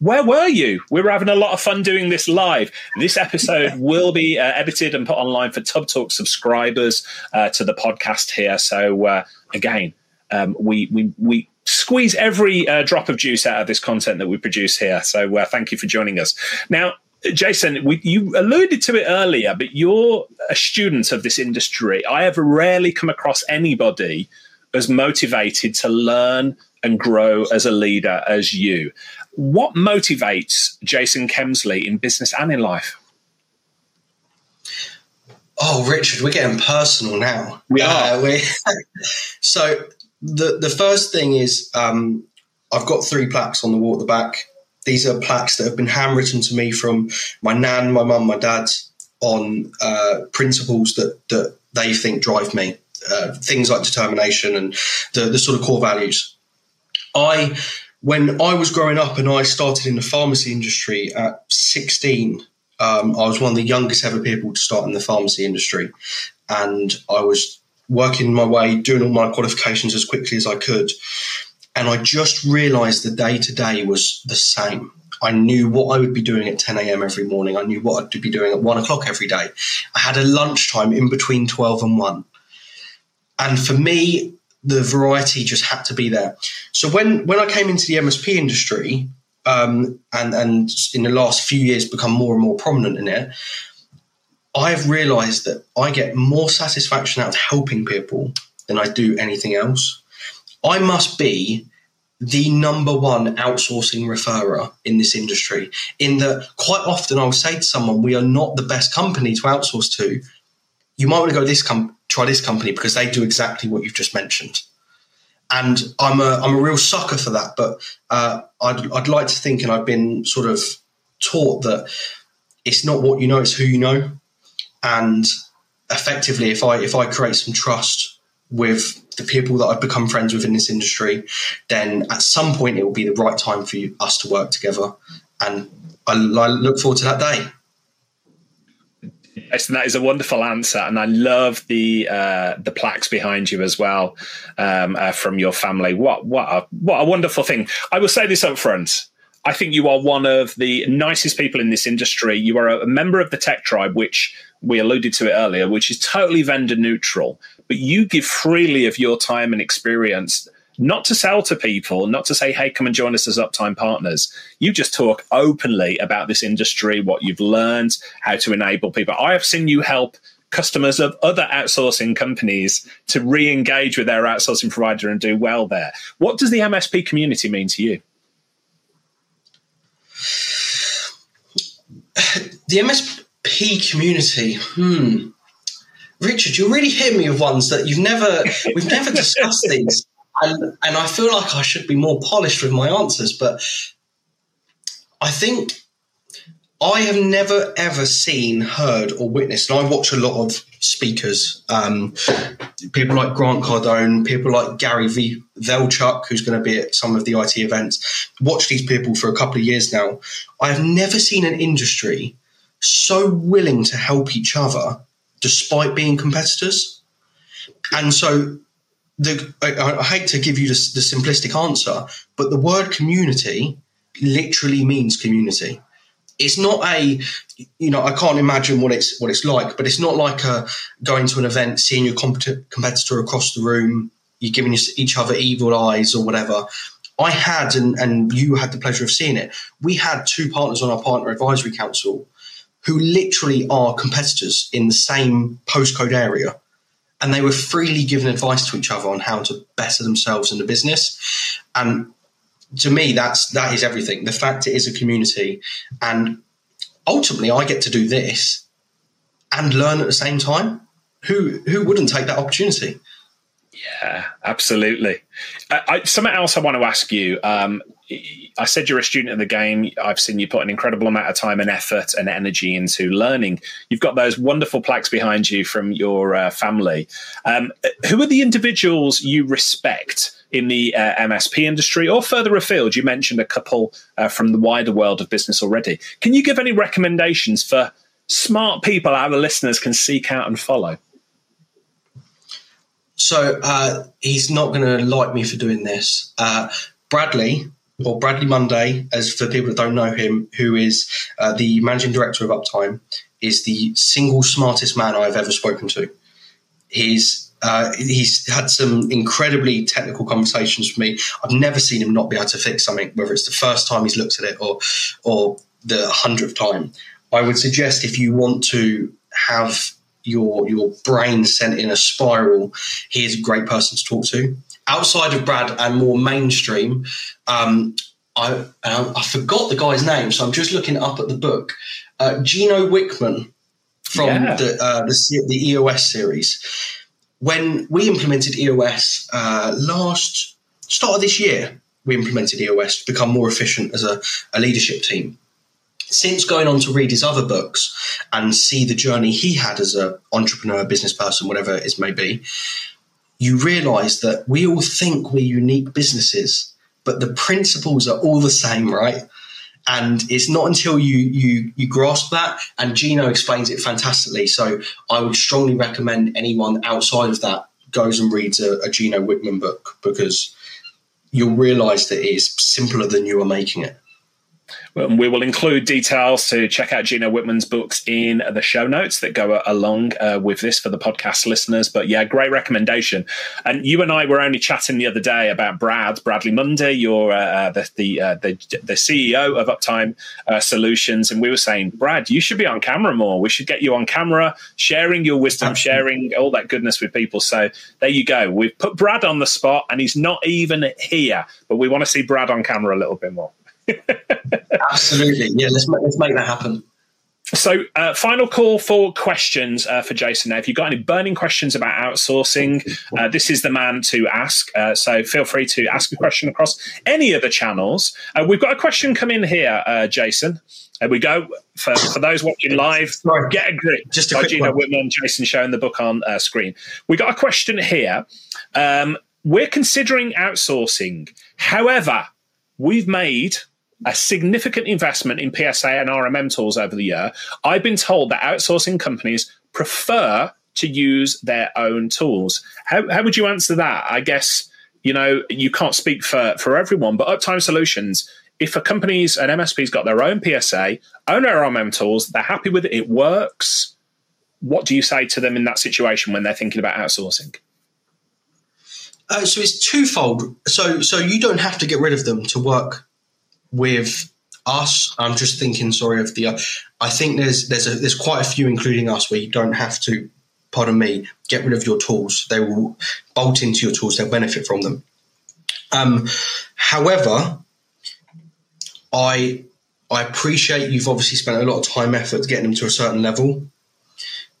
where were you? We were having a lot of fun doing this live. This episode will be uh, edited and put online for Tubb Talk subscribers uh, to the podcast here. So uh, again, um, we we we squeeze every uh, drop of juice out of this content that we produce here. So uh, thank you for joining us. Now, Jason, we, you alluded to it earlier, but you're a student of this industry. I have rarely come across anybody as motivated to learn and grow as a leader as you. What motivates Jason Kemsley in business and in life? Oh, Richard, we're getting personal now. We are. Uh, we, so the the first thing is um, I've got three plaques on the wall at the back. These are plaques that have been handwritten to me from my nan, my mum, my dad on uh, principles that that they think drive me. Uh, things like determination and the, the sort of core values. I, when I was growing up and I started in the pharmacy industry at 16, um, I was one of the youngest ever people to start in the pharmacy industry. And I was working my way, doing all my qualifications as quickly as I could. And I just realized the day to day was the same. I knew what I would be doing at 10 a.m. every morning. I knew what I'd be doing at one o'clock every day. I had a lunchtime in between 12 and 1. And for me, the variety just had to be there. So when, when I came into the MSP industry, um, and, and in the last few years become more and more prominent in it, I've realized that I get more satisfaction out of helping people than I do anything else. I must be the number one outsourcing referrer in this industry. In that, quite often I will say to someone, "We are not the best company to outsource to. You might want to go this try this company because they do exactly what you've just mentioned." And I'm a I'm a real sucker for that. But uh, I'd I'd like to think, and I've been sort of taught that it's not what you know, it's who you know. And effectively, if I if I create some trust with the people that I've become friends with in this industry, then at some point it will be the right time for you, us to work together. And I, I look forward to that day. Yes, and that is a wonderful answer, and I love the uh, the plaques behind you as well um, uh, from your family. What what a, what a wonderful thing! I will say this up front. I think you are one of the nicest people in this industry. You are a member of the tech tribe, which we alluded to it earlier, which is totally vendor neutral, but you give freely of your time and experience, not to sell to people, not to say, hey, come and join us as uptime partners. You just talk openly about this industry, what you've learned, how to enable people. I have seen you help customers of other outsourcing companies to re engage with their outsourcing provider and do well there. What does the MSP community mean to you? The MSP P community. Hmm. Richard, you really hit me with ones that you've never we've never discussed these. And and I feel like I should be more polished with my answers, but I think I have never ever seen, heard, or witnessed, and I watch a lot of speakers, um, people like Grant Cardone, people like Gary V. Velchuk, who's going to be at some of the IT events. Watch these people for a couple of years now. I have never seen an industry so willing to help each other despite being competitors. And so the, I, I hate to give you the, the simplistic answer, but the word community literally means community. It's not a, you know, I can't imagine what it's what it's like, but it's not like a going to an event, seeing your competitor across the room, you're giving each other evil eyes or whatever. I had, and, and you had the pleasure of seeing it. We had two partners on our partner advisory council who literally are competitors in the same postcode area. And they were freely giving advice to each other on how to better themselves in the business. And to me, that's that is everything. The fact it is a community, and ultimately, I get to do this and learn at the same time. Who who wouldn't take that opportunity? Yeah, absolutely. I, I, something else I want to ask you. Um, I said you're a student of the game. I've seen you put an incredible amount of time and effort and energy into learning. You've got those wonderful plaques behind you from your uh, family. Um, who are the individuals you respect in the uh, MSP industry or further afield? You mentioned a couple uh, from the wider world of business already. Can you give any recommendations for smart people our listeners can seek out and follow? So uh, he's not going to like me for doing this. Uh, Bradley, or Bradley Munday, as for people that don't know him, who is uh, the managing director of Uptime, is the single smartest man I've ever spoken to. He's uh, he's had some incredibly technical conversations with me. I've never seen him not be able to fix something, whether it's the first time he's looked at it or or the hundredth time. I would suggest if you want to have your your brain sent in a spiral, he is a great person to talk to. Outside of Brad and more mainstream, um, I, I forgot the guy's name, so I'm just looking up at the book. Uh, Gino Wickman from yeah. the, uh, the, the EOS series. When we implemented EOS uh, last start of this year, we implemented EOS to become more efficient as a, a leadership team since going on to read his other books and see the journey he had as an entrepreneur, business person, whatever it may be, you realize that we all think we're unique businesses, but the principles are all the same, right? And it's not until you you you grasp that, and Gino explains it fantastically. So I would strongly recommend anyone outside of that goes and reads a, a Gino Wickman book because you'll realize that it is simpler than you are making it. We will include details to check out Gino Wickman's books in the show notes that go along uh, with this for the podcast listeners. But yeah, great recommendation. And you and I were only chatting the other day about Brad Bradley Munday, you're uh, uh, the the, uh, the, the CEO of Uptime uh, Solutions, and we were saying, Brad, you should be on camera more. We should get you on camera, sharing your wisdom, sharing all that goodness with people. So there you go. We've put Brad on the spot, and he's not even here, but we want to see Brad on camera a little bit more. Absolutely. Yeah, let's make, let's make that happen. So, uh, final call for questions uh, for Jason. Now, if you've got any burning questions about outsourcing, uh, this is the man to ask. Uh, so, feel free to ask a question across any of the channels. Uh, we've got a question come in here, uh, Jason. There we go. For, for those watching live, Sorry. get a grip. Just a by Gino Wickman, Jason showing the book on screen. We got a question here. Um, we're considering outsourcing. However, we've made a significant investment in PSA and RMM tools over the year, I've been told that outsourcing companies prefer to use their own tools. How, how would you answer that? I guess, you know, you can't speak for, for everyone, but Uptime Solutions, if a company's an MSP's got their own PSA, own their RMM tools, they're happy with it, it works. What do you say to them in that situation when they're thinking about outsourcing? Uh, so it's twofold. So so you don't have to get rid of them to work with us, I'm just thinking, sorry, of the. I think there's there's a, there's quite a few, including us, where you don't have to. Pardon me. Get rid of your tools. They will bolt into your tools. They'll benefit from them. Um, however, I I appreciate you've obviously spent a lot of time, effort getting them to a certain level.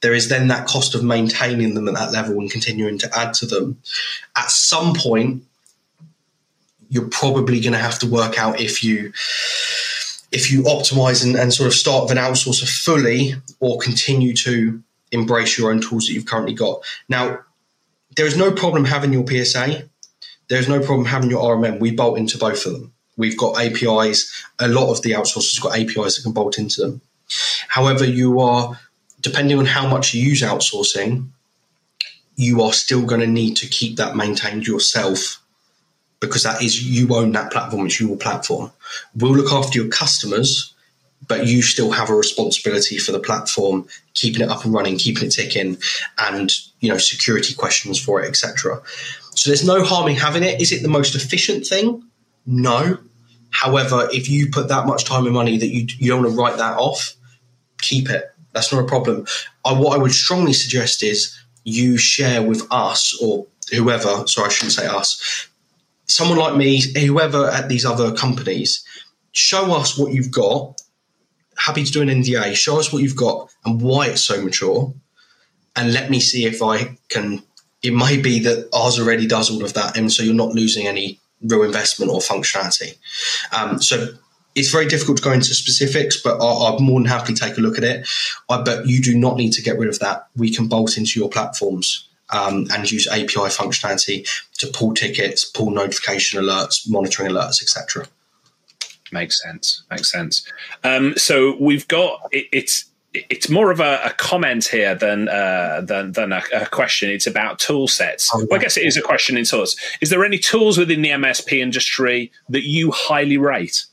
There is then that cost of maintaining them at that level and continuing to add to them. At some point, you're probably going to have to work out if you if you optimize and, and sort of start with an outsourcer fully or continue to embrace your own tools that you've currently got. Now, there is no problem having your PSA. There's no problem having your RMM. We bolt into both of them. We've got APIs. A lot of the outsourcers have got APIs that can bolt into them. However, you are, depending on how much you use outsourcing, you are still going to need to keep that maintained yourself because that is you own that platform, it's your platform. We'll look after your customers, but you still have a responsibility for the platform, keeping it up and running, keeping it ticking, and you know security questions for it, etc. So there's no harm in having it. Is it the most efficient thing? No. However, if you put that much time and money that you you don't want to write that off, keep it. That's not a problem. I, what I would strongly suggest is you share with us or whoever. Sorry, I shouldn't say us someone like me, whoever at these other companies, show us what you've got. Happy to do an NDA. Show us what you've got and why it's so mature, and let me see if I can. It may be that ours already does all of that, and so you're not losing any real investment or functionality. Um, so it's very difficult to go into specifics, but I, would more than happily take a look at it. I, but you do not need to get rid of that. We can bolt into your platforms um, and use API functionality to pull tickets, pull notification alerts, monitoring alerts, etc. Makes sense. Makes sense. Um, so we've got it, it's it's more of a, a comment here than uh, than than a, a, question. It's about tool sets. Oh, well, I guess it is a question in sorts. Is there any tools within the MSP industry that you highly rate?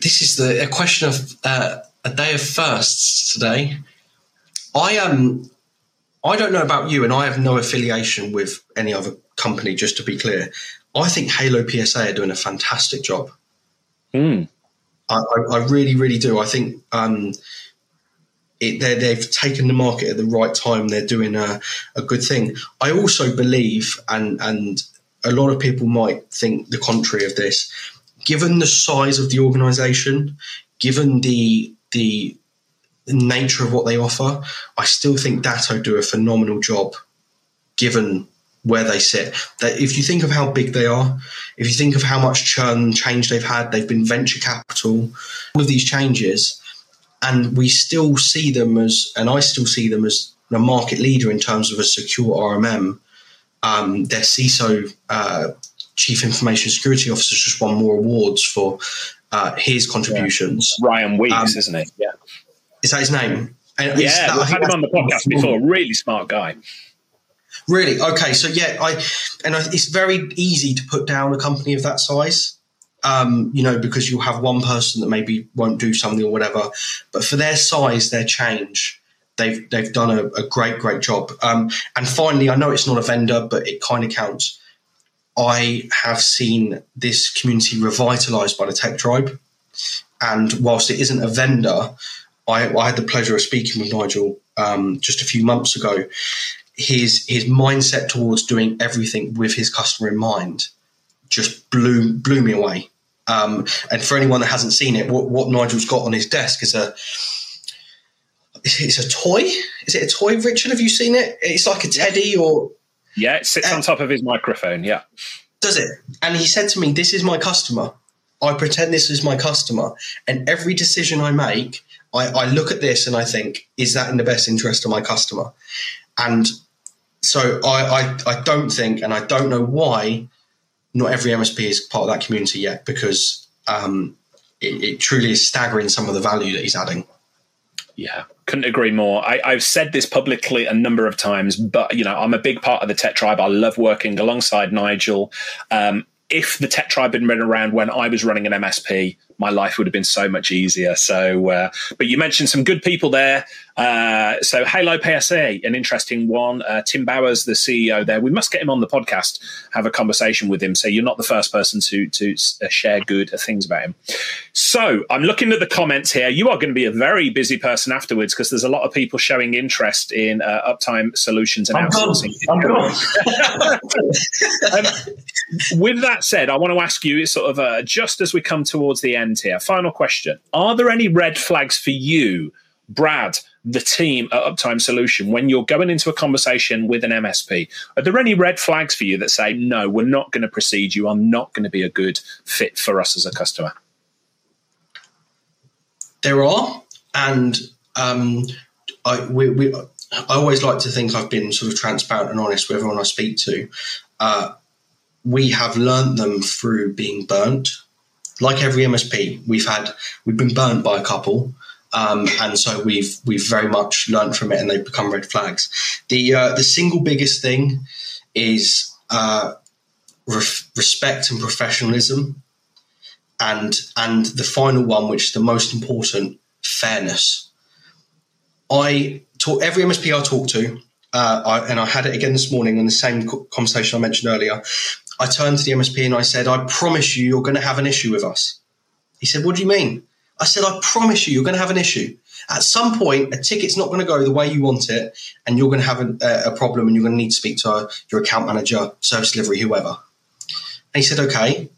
This is the a question of uh, a day of firsts today. I um I don't know about you, and I have no affiliation with any other company. Just to be clear, I think Halo PSA are doing a fantastic job. Mm. I, I, I, really, really do. I think um, it, they've taken the market at the right time. They're doing a, a good thing. I also believe, and and a lot of people might think the contrary of this. Given the size of the organisation, given the the nature of what they offer, I still think Datto do a phenomenal job given where they sit. That if you think of how big they are, if you think of how much churn change they've had, they've been venture capital, all of these changes, and we still see them as, and I still see them as a market leader in terms of a secure RMM. Um, their CISO, uh, Chief Information Security Officer, just won more awards for uh, his contributions. Yeah. Ryan Weeks, um, isn't he? Yeah. Is that his name? And yeah, we've had him on the podcast before. Really smart guy. Really? Okay. So yeah, I and I, it's very easy to put down a company of that size. Um, you know, because you'll have one person that maybe won't do something or whatever. But for their size, their change, they've they've done a, a great great job. Um, and finally, I know it's not a vendor, but it kind of counts. I have seen this community revitalized by the Tech Tribe, and whilst it isn't a vendor, I, I had the pleasure of speaking with Nigel um, just a few months ago. His his mindset towards doing everything with his customer in mind just blew blew me away. Um, and for anyone that hasn't seen it, what, what Nigel's got on his desk is a it's a toy. Is it a toy, Richard? Have you seen it? It's like a teddy or. Yeah, it sits uh, on top of his microphone. Yeah. Does it? And he said to me, This is my customer. I pretend this is my customer. And every decision I make, I, I look at this and I think, Is that in the best interest of my customer? And so I, I, I don't think, and I don't know why, not every MSP is part of that community yet because um, it, it truly is staggering some of the value that he's adding. Yeah, couldn't agree more. I, have said this publicly a number of times, but you know, I'm a big part of the tech tribe. I love working alongside Nigel. Um, if the tech tribe had been around when I was running an MSP, my life would have been so much easier. So, uh, but you mentioned some good people there. Uh, so, Halo PSA, an interesting one. Uh, Tim Bowers, the CEO there, we must get him on the podcast, have a conversation with him. So, you're not the first person to to uh, share good things about him. So, I'm looking at the comments here. You are going to be a very busy person afterwards because there's a lot of people showing interest in uh, uptime solutions and I'm outsourcing. um, with that said, I want to ask you, it's sort of uh, just as we come towards the end here, final question: Are there any red flags for you? Brad, the team at Uptime Solution, when you're going into a conversation with an MSP, are there any red flags for you that say, no, we're not going to proceed? You are not going to be a good fit for us as a customer? There are. And um, I, we, we, I always like to think I've been sort of transparent and honest with everyone I speak to. Uh, we have learned them through being burnt. Like every MSP, we've had we've been burnt by a couple, um, and so we've we've very much learned from it, and they've become red flags. The uh, the single biggest thing is uh, re- respect and professionalism, and and the final one, which is the most important, fairness. I talk every MSP I talk to, uh, I, and I had it again this morning in the same conversation I mentioned earlier. I turned to the MSP and I said, "I promise you, you're going to have an issue with us." He said, "What do you mean?" I said, I promise you, you're going to have an issue. At some point, a ticket's not going to go the way you want it, and you're going to have a, a problem, and you're going to need to speak to uh, your account manager, service delivery, whoever. And he said, okay.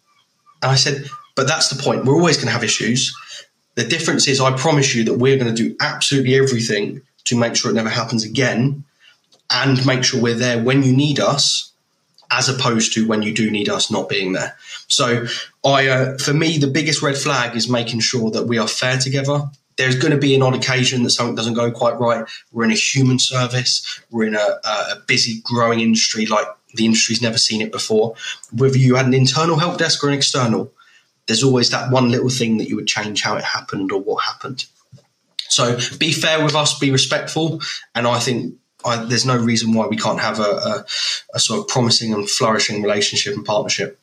And I said, but that's the point. We're always going to have issues. The difference is, I promise you that we're going to do absolutely everything to make sure it never happens again and make sure we're there when you need us as opposed to when you do need us not being there. So, I, uh, for me, the biggest red flag is making sure that we are fair together. There's going to be an odd occasion that something doesn't go quite right. We're in a human service. We're in a, a busy, growing industry like the industry's never seen it before. Whether you had an internal help desk or an external, there's always that one little thing that you would change how it happened or what happened. So be fair with us, be respectful, and I think I, there's no reason why we can't have a, a, a, sort of promising and flourishing relationship and partnership.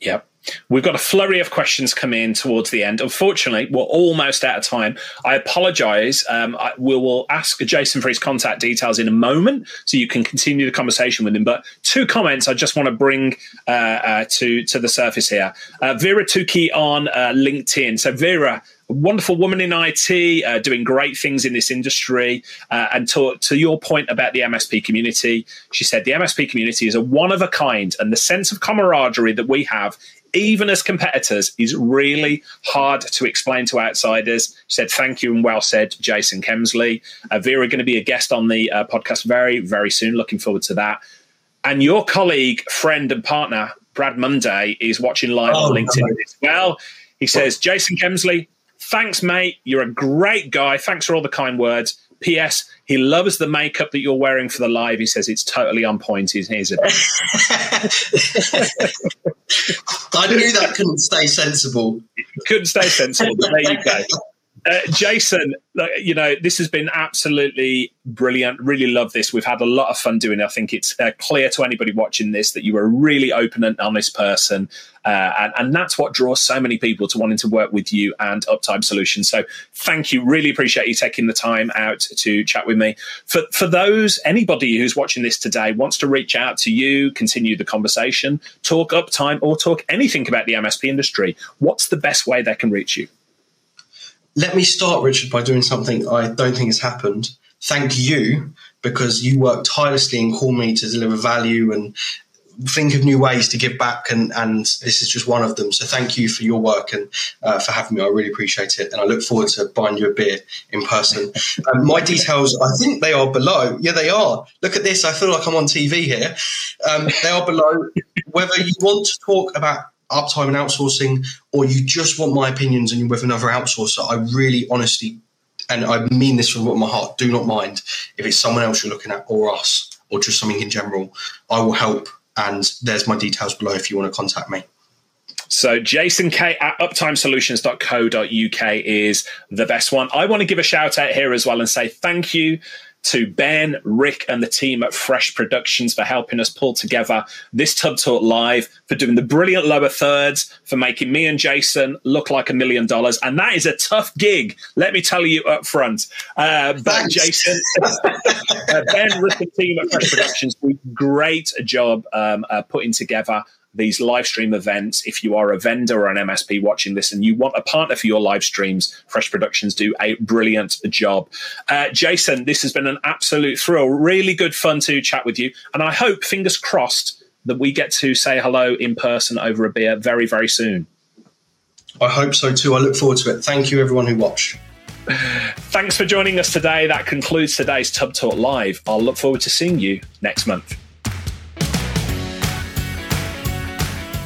Yep. We've got a flurry of questions come in towards the end. Unfortunately, we're almost out of time. I apologise. Um, we will ask Jason for his contact details in a moment, so you can continue the conversation with him. But two comments I just want to bring uh, uh, to to the surface here. Uh, Vera Tuki on uh, LinkedIn. So Vera, wonderful woman in IT, uh, doing great things in this industry. Uh, and to, to your point about the MSP community, she said the MSP community is a one of a kind, and the sense of camaraderie that we have even as competitors, is really hard to explain to outsiders. She said, Thank you and well said, Jason Kemsley. Uh, Vera going to be a guest on the uh, podcast very, very soon. Looking forward to that. And your colleague, friend, and partner, Brad Munday, is watching live oh, on LinkedIn as well. He says, Jason Kemsley, thanks, mate. You're a great guy. Thanks for all the kind words. P.S. He loves the makeup that you're wearing for the live. He says it's totally on point. A- I knew that couldn't stay sensible. Couldn't stay sensible, but there you go. Uh, Jason, you know, this has been absolutely brilliant. Really love this. We've had a lot of fun doing it. I think it's uh, clear to anybody watching this that you are a really open and honest person. Uh, and, and, that's what draws so many people to wanting to work with you and Uptime Solutions. So thank you. Really appreciate you taking the time out to chat with me. For, for those, anybody who's watching this today wants to reach out to you, continue the conversation, talk Uptime, or talk anything about the MSP industry, what's the best way they can reach you? Let me start, Richard, by doing something I don't think has happened. Thank you because you work tirelessly and call me to deliver value and think of new ways to give back and and this is just one of them. So thank you for your work and uh, for having me. I really appreciate it and i look forward to buying you a beer in person. Um, my details i think they are below. Yeah they are. Look at this. I feel like i'm on tv here. Um, they are below. Whether you want to talk about uptime and outsourcing, or you just want my opinions and you're with another outsourcer, I really honestly, and I mean this from my heart, do not mind if it's someone else you're looking at or us or just something in general. I will help. And there's my details below if you want to contact me. So Jason K at uptimesolutions.co.uk is the best one. I want to give a shout out here as well and say thank you to Ben, Rick, and the team at Fresh Productions for helping us pull together this Tubb Talk Live, for doing the brilliant lower thirds, for making me and Jason look like a million dollars. And that is a tough gig, let me tell you up front. Uh, but Jason, uh, Ben, Rick, and team at Fresh Productions great job um, uh, putting together these live stream events. If you are a vendor or an MSP watching this and you want a partner for your live streams, Fresh Productions do a brilliant job. Uh, Jason, this has been an absolute thrill. Really good fun to chat with you. And I hope, fingers crossed, that we get to say hello in person over a beer very, very soon. I hope so too. I look forward to it. Thank you, everyone who watched. Thanks for joining us today. That concludes today's Tubb Talk Live. I'll look forward to seeing you next month.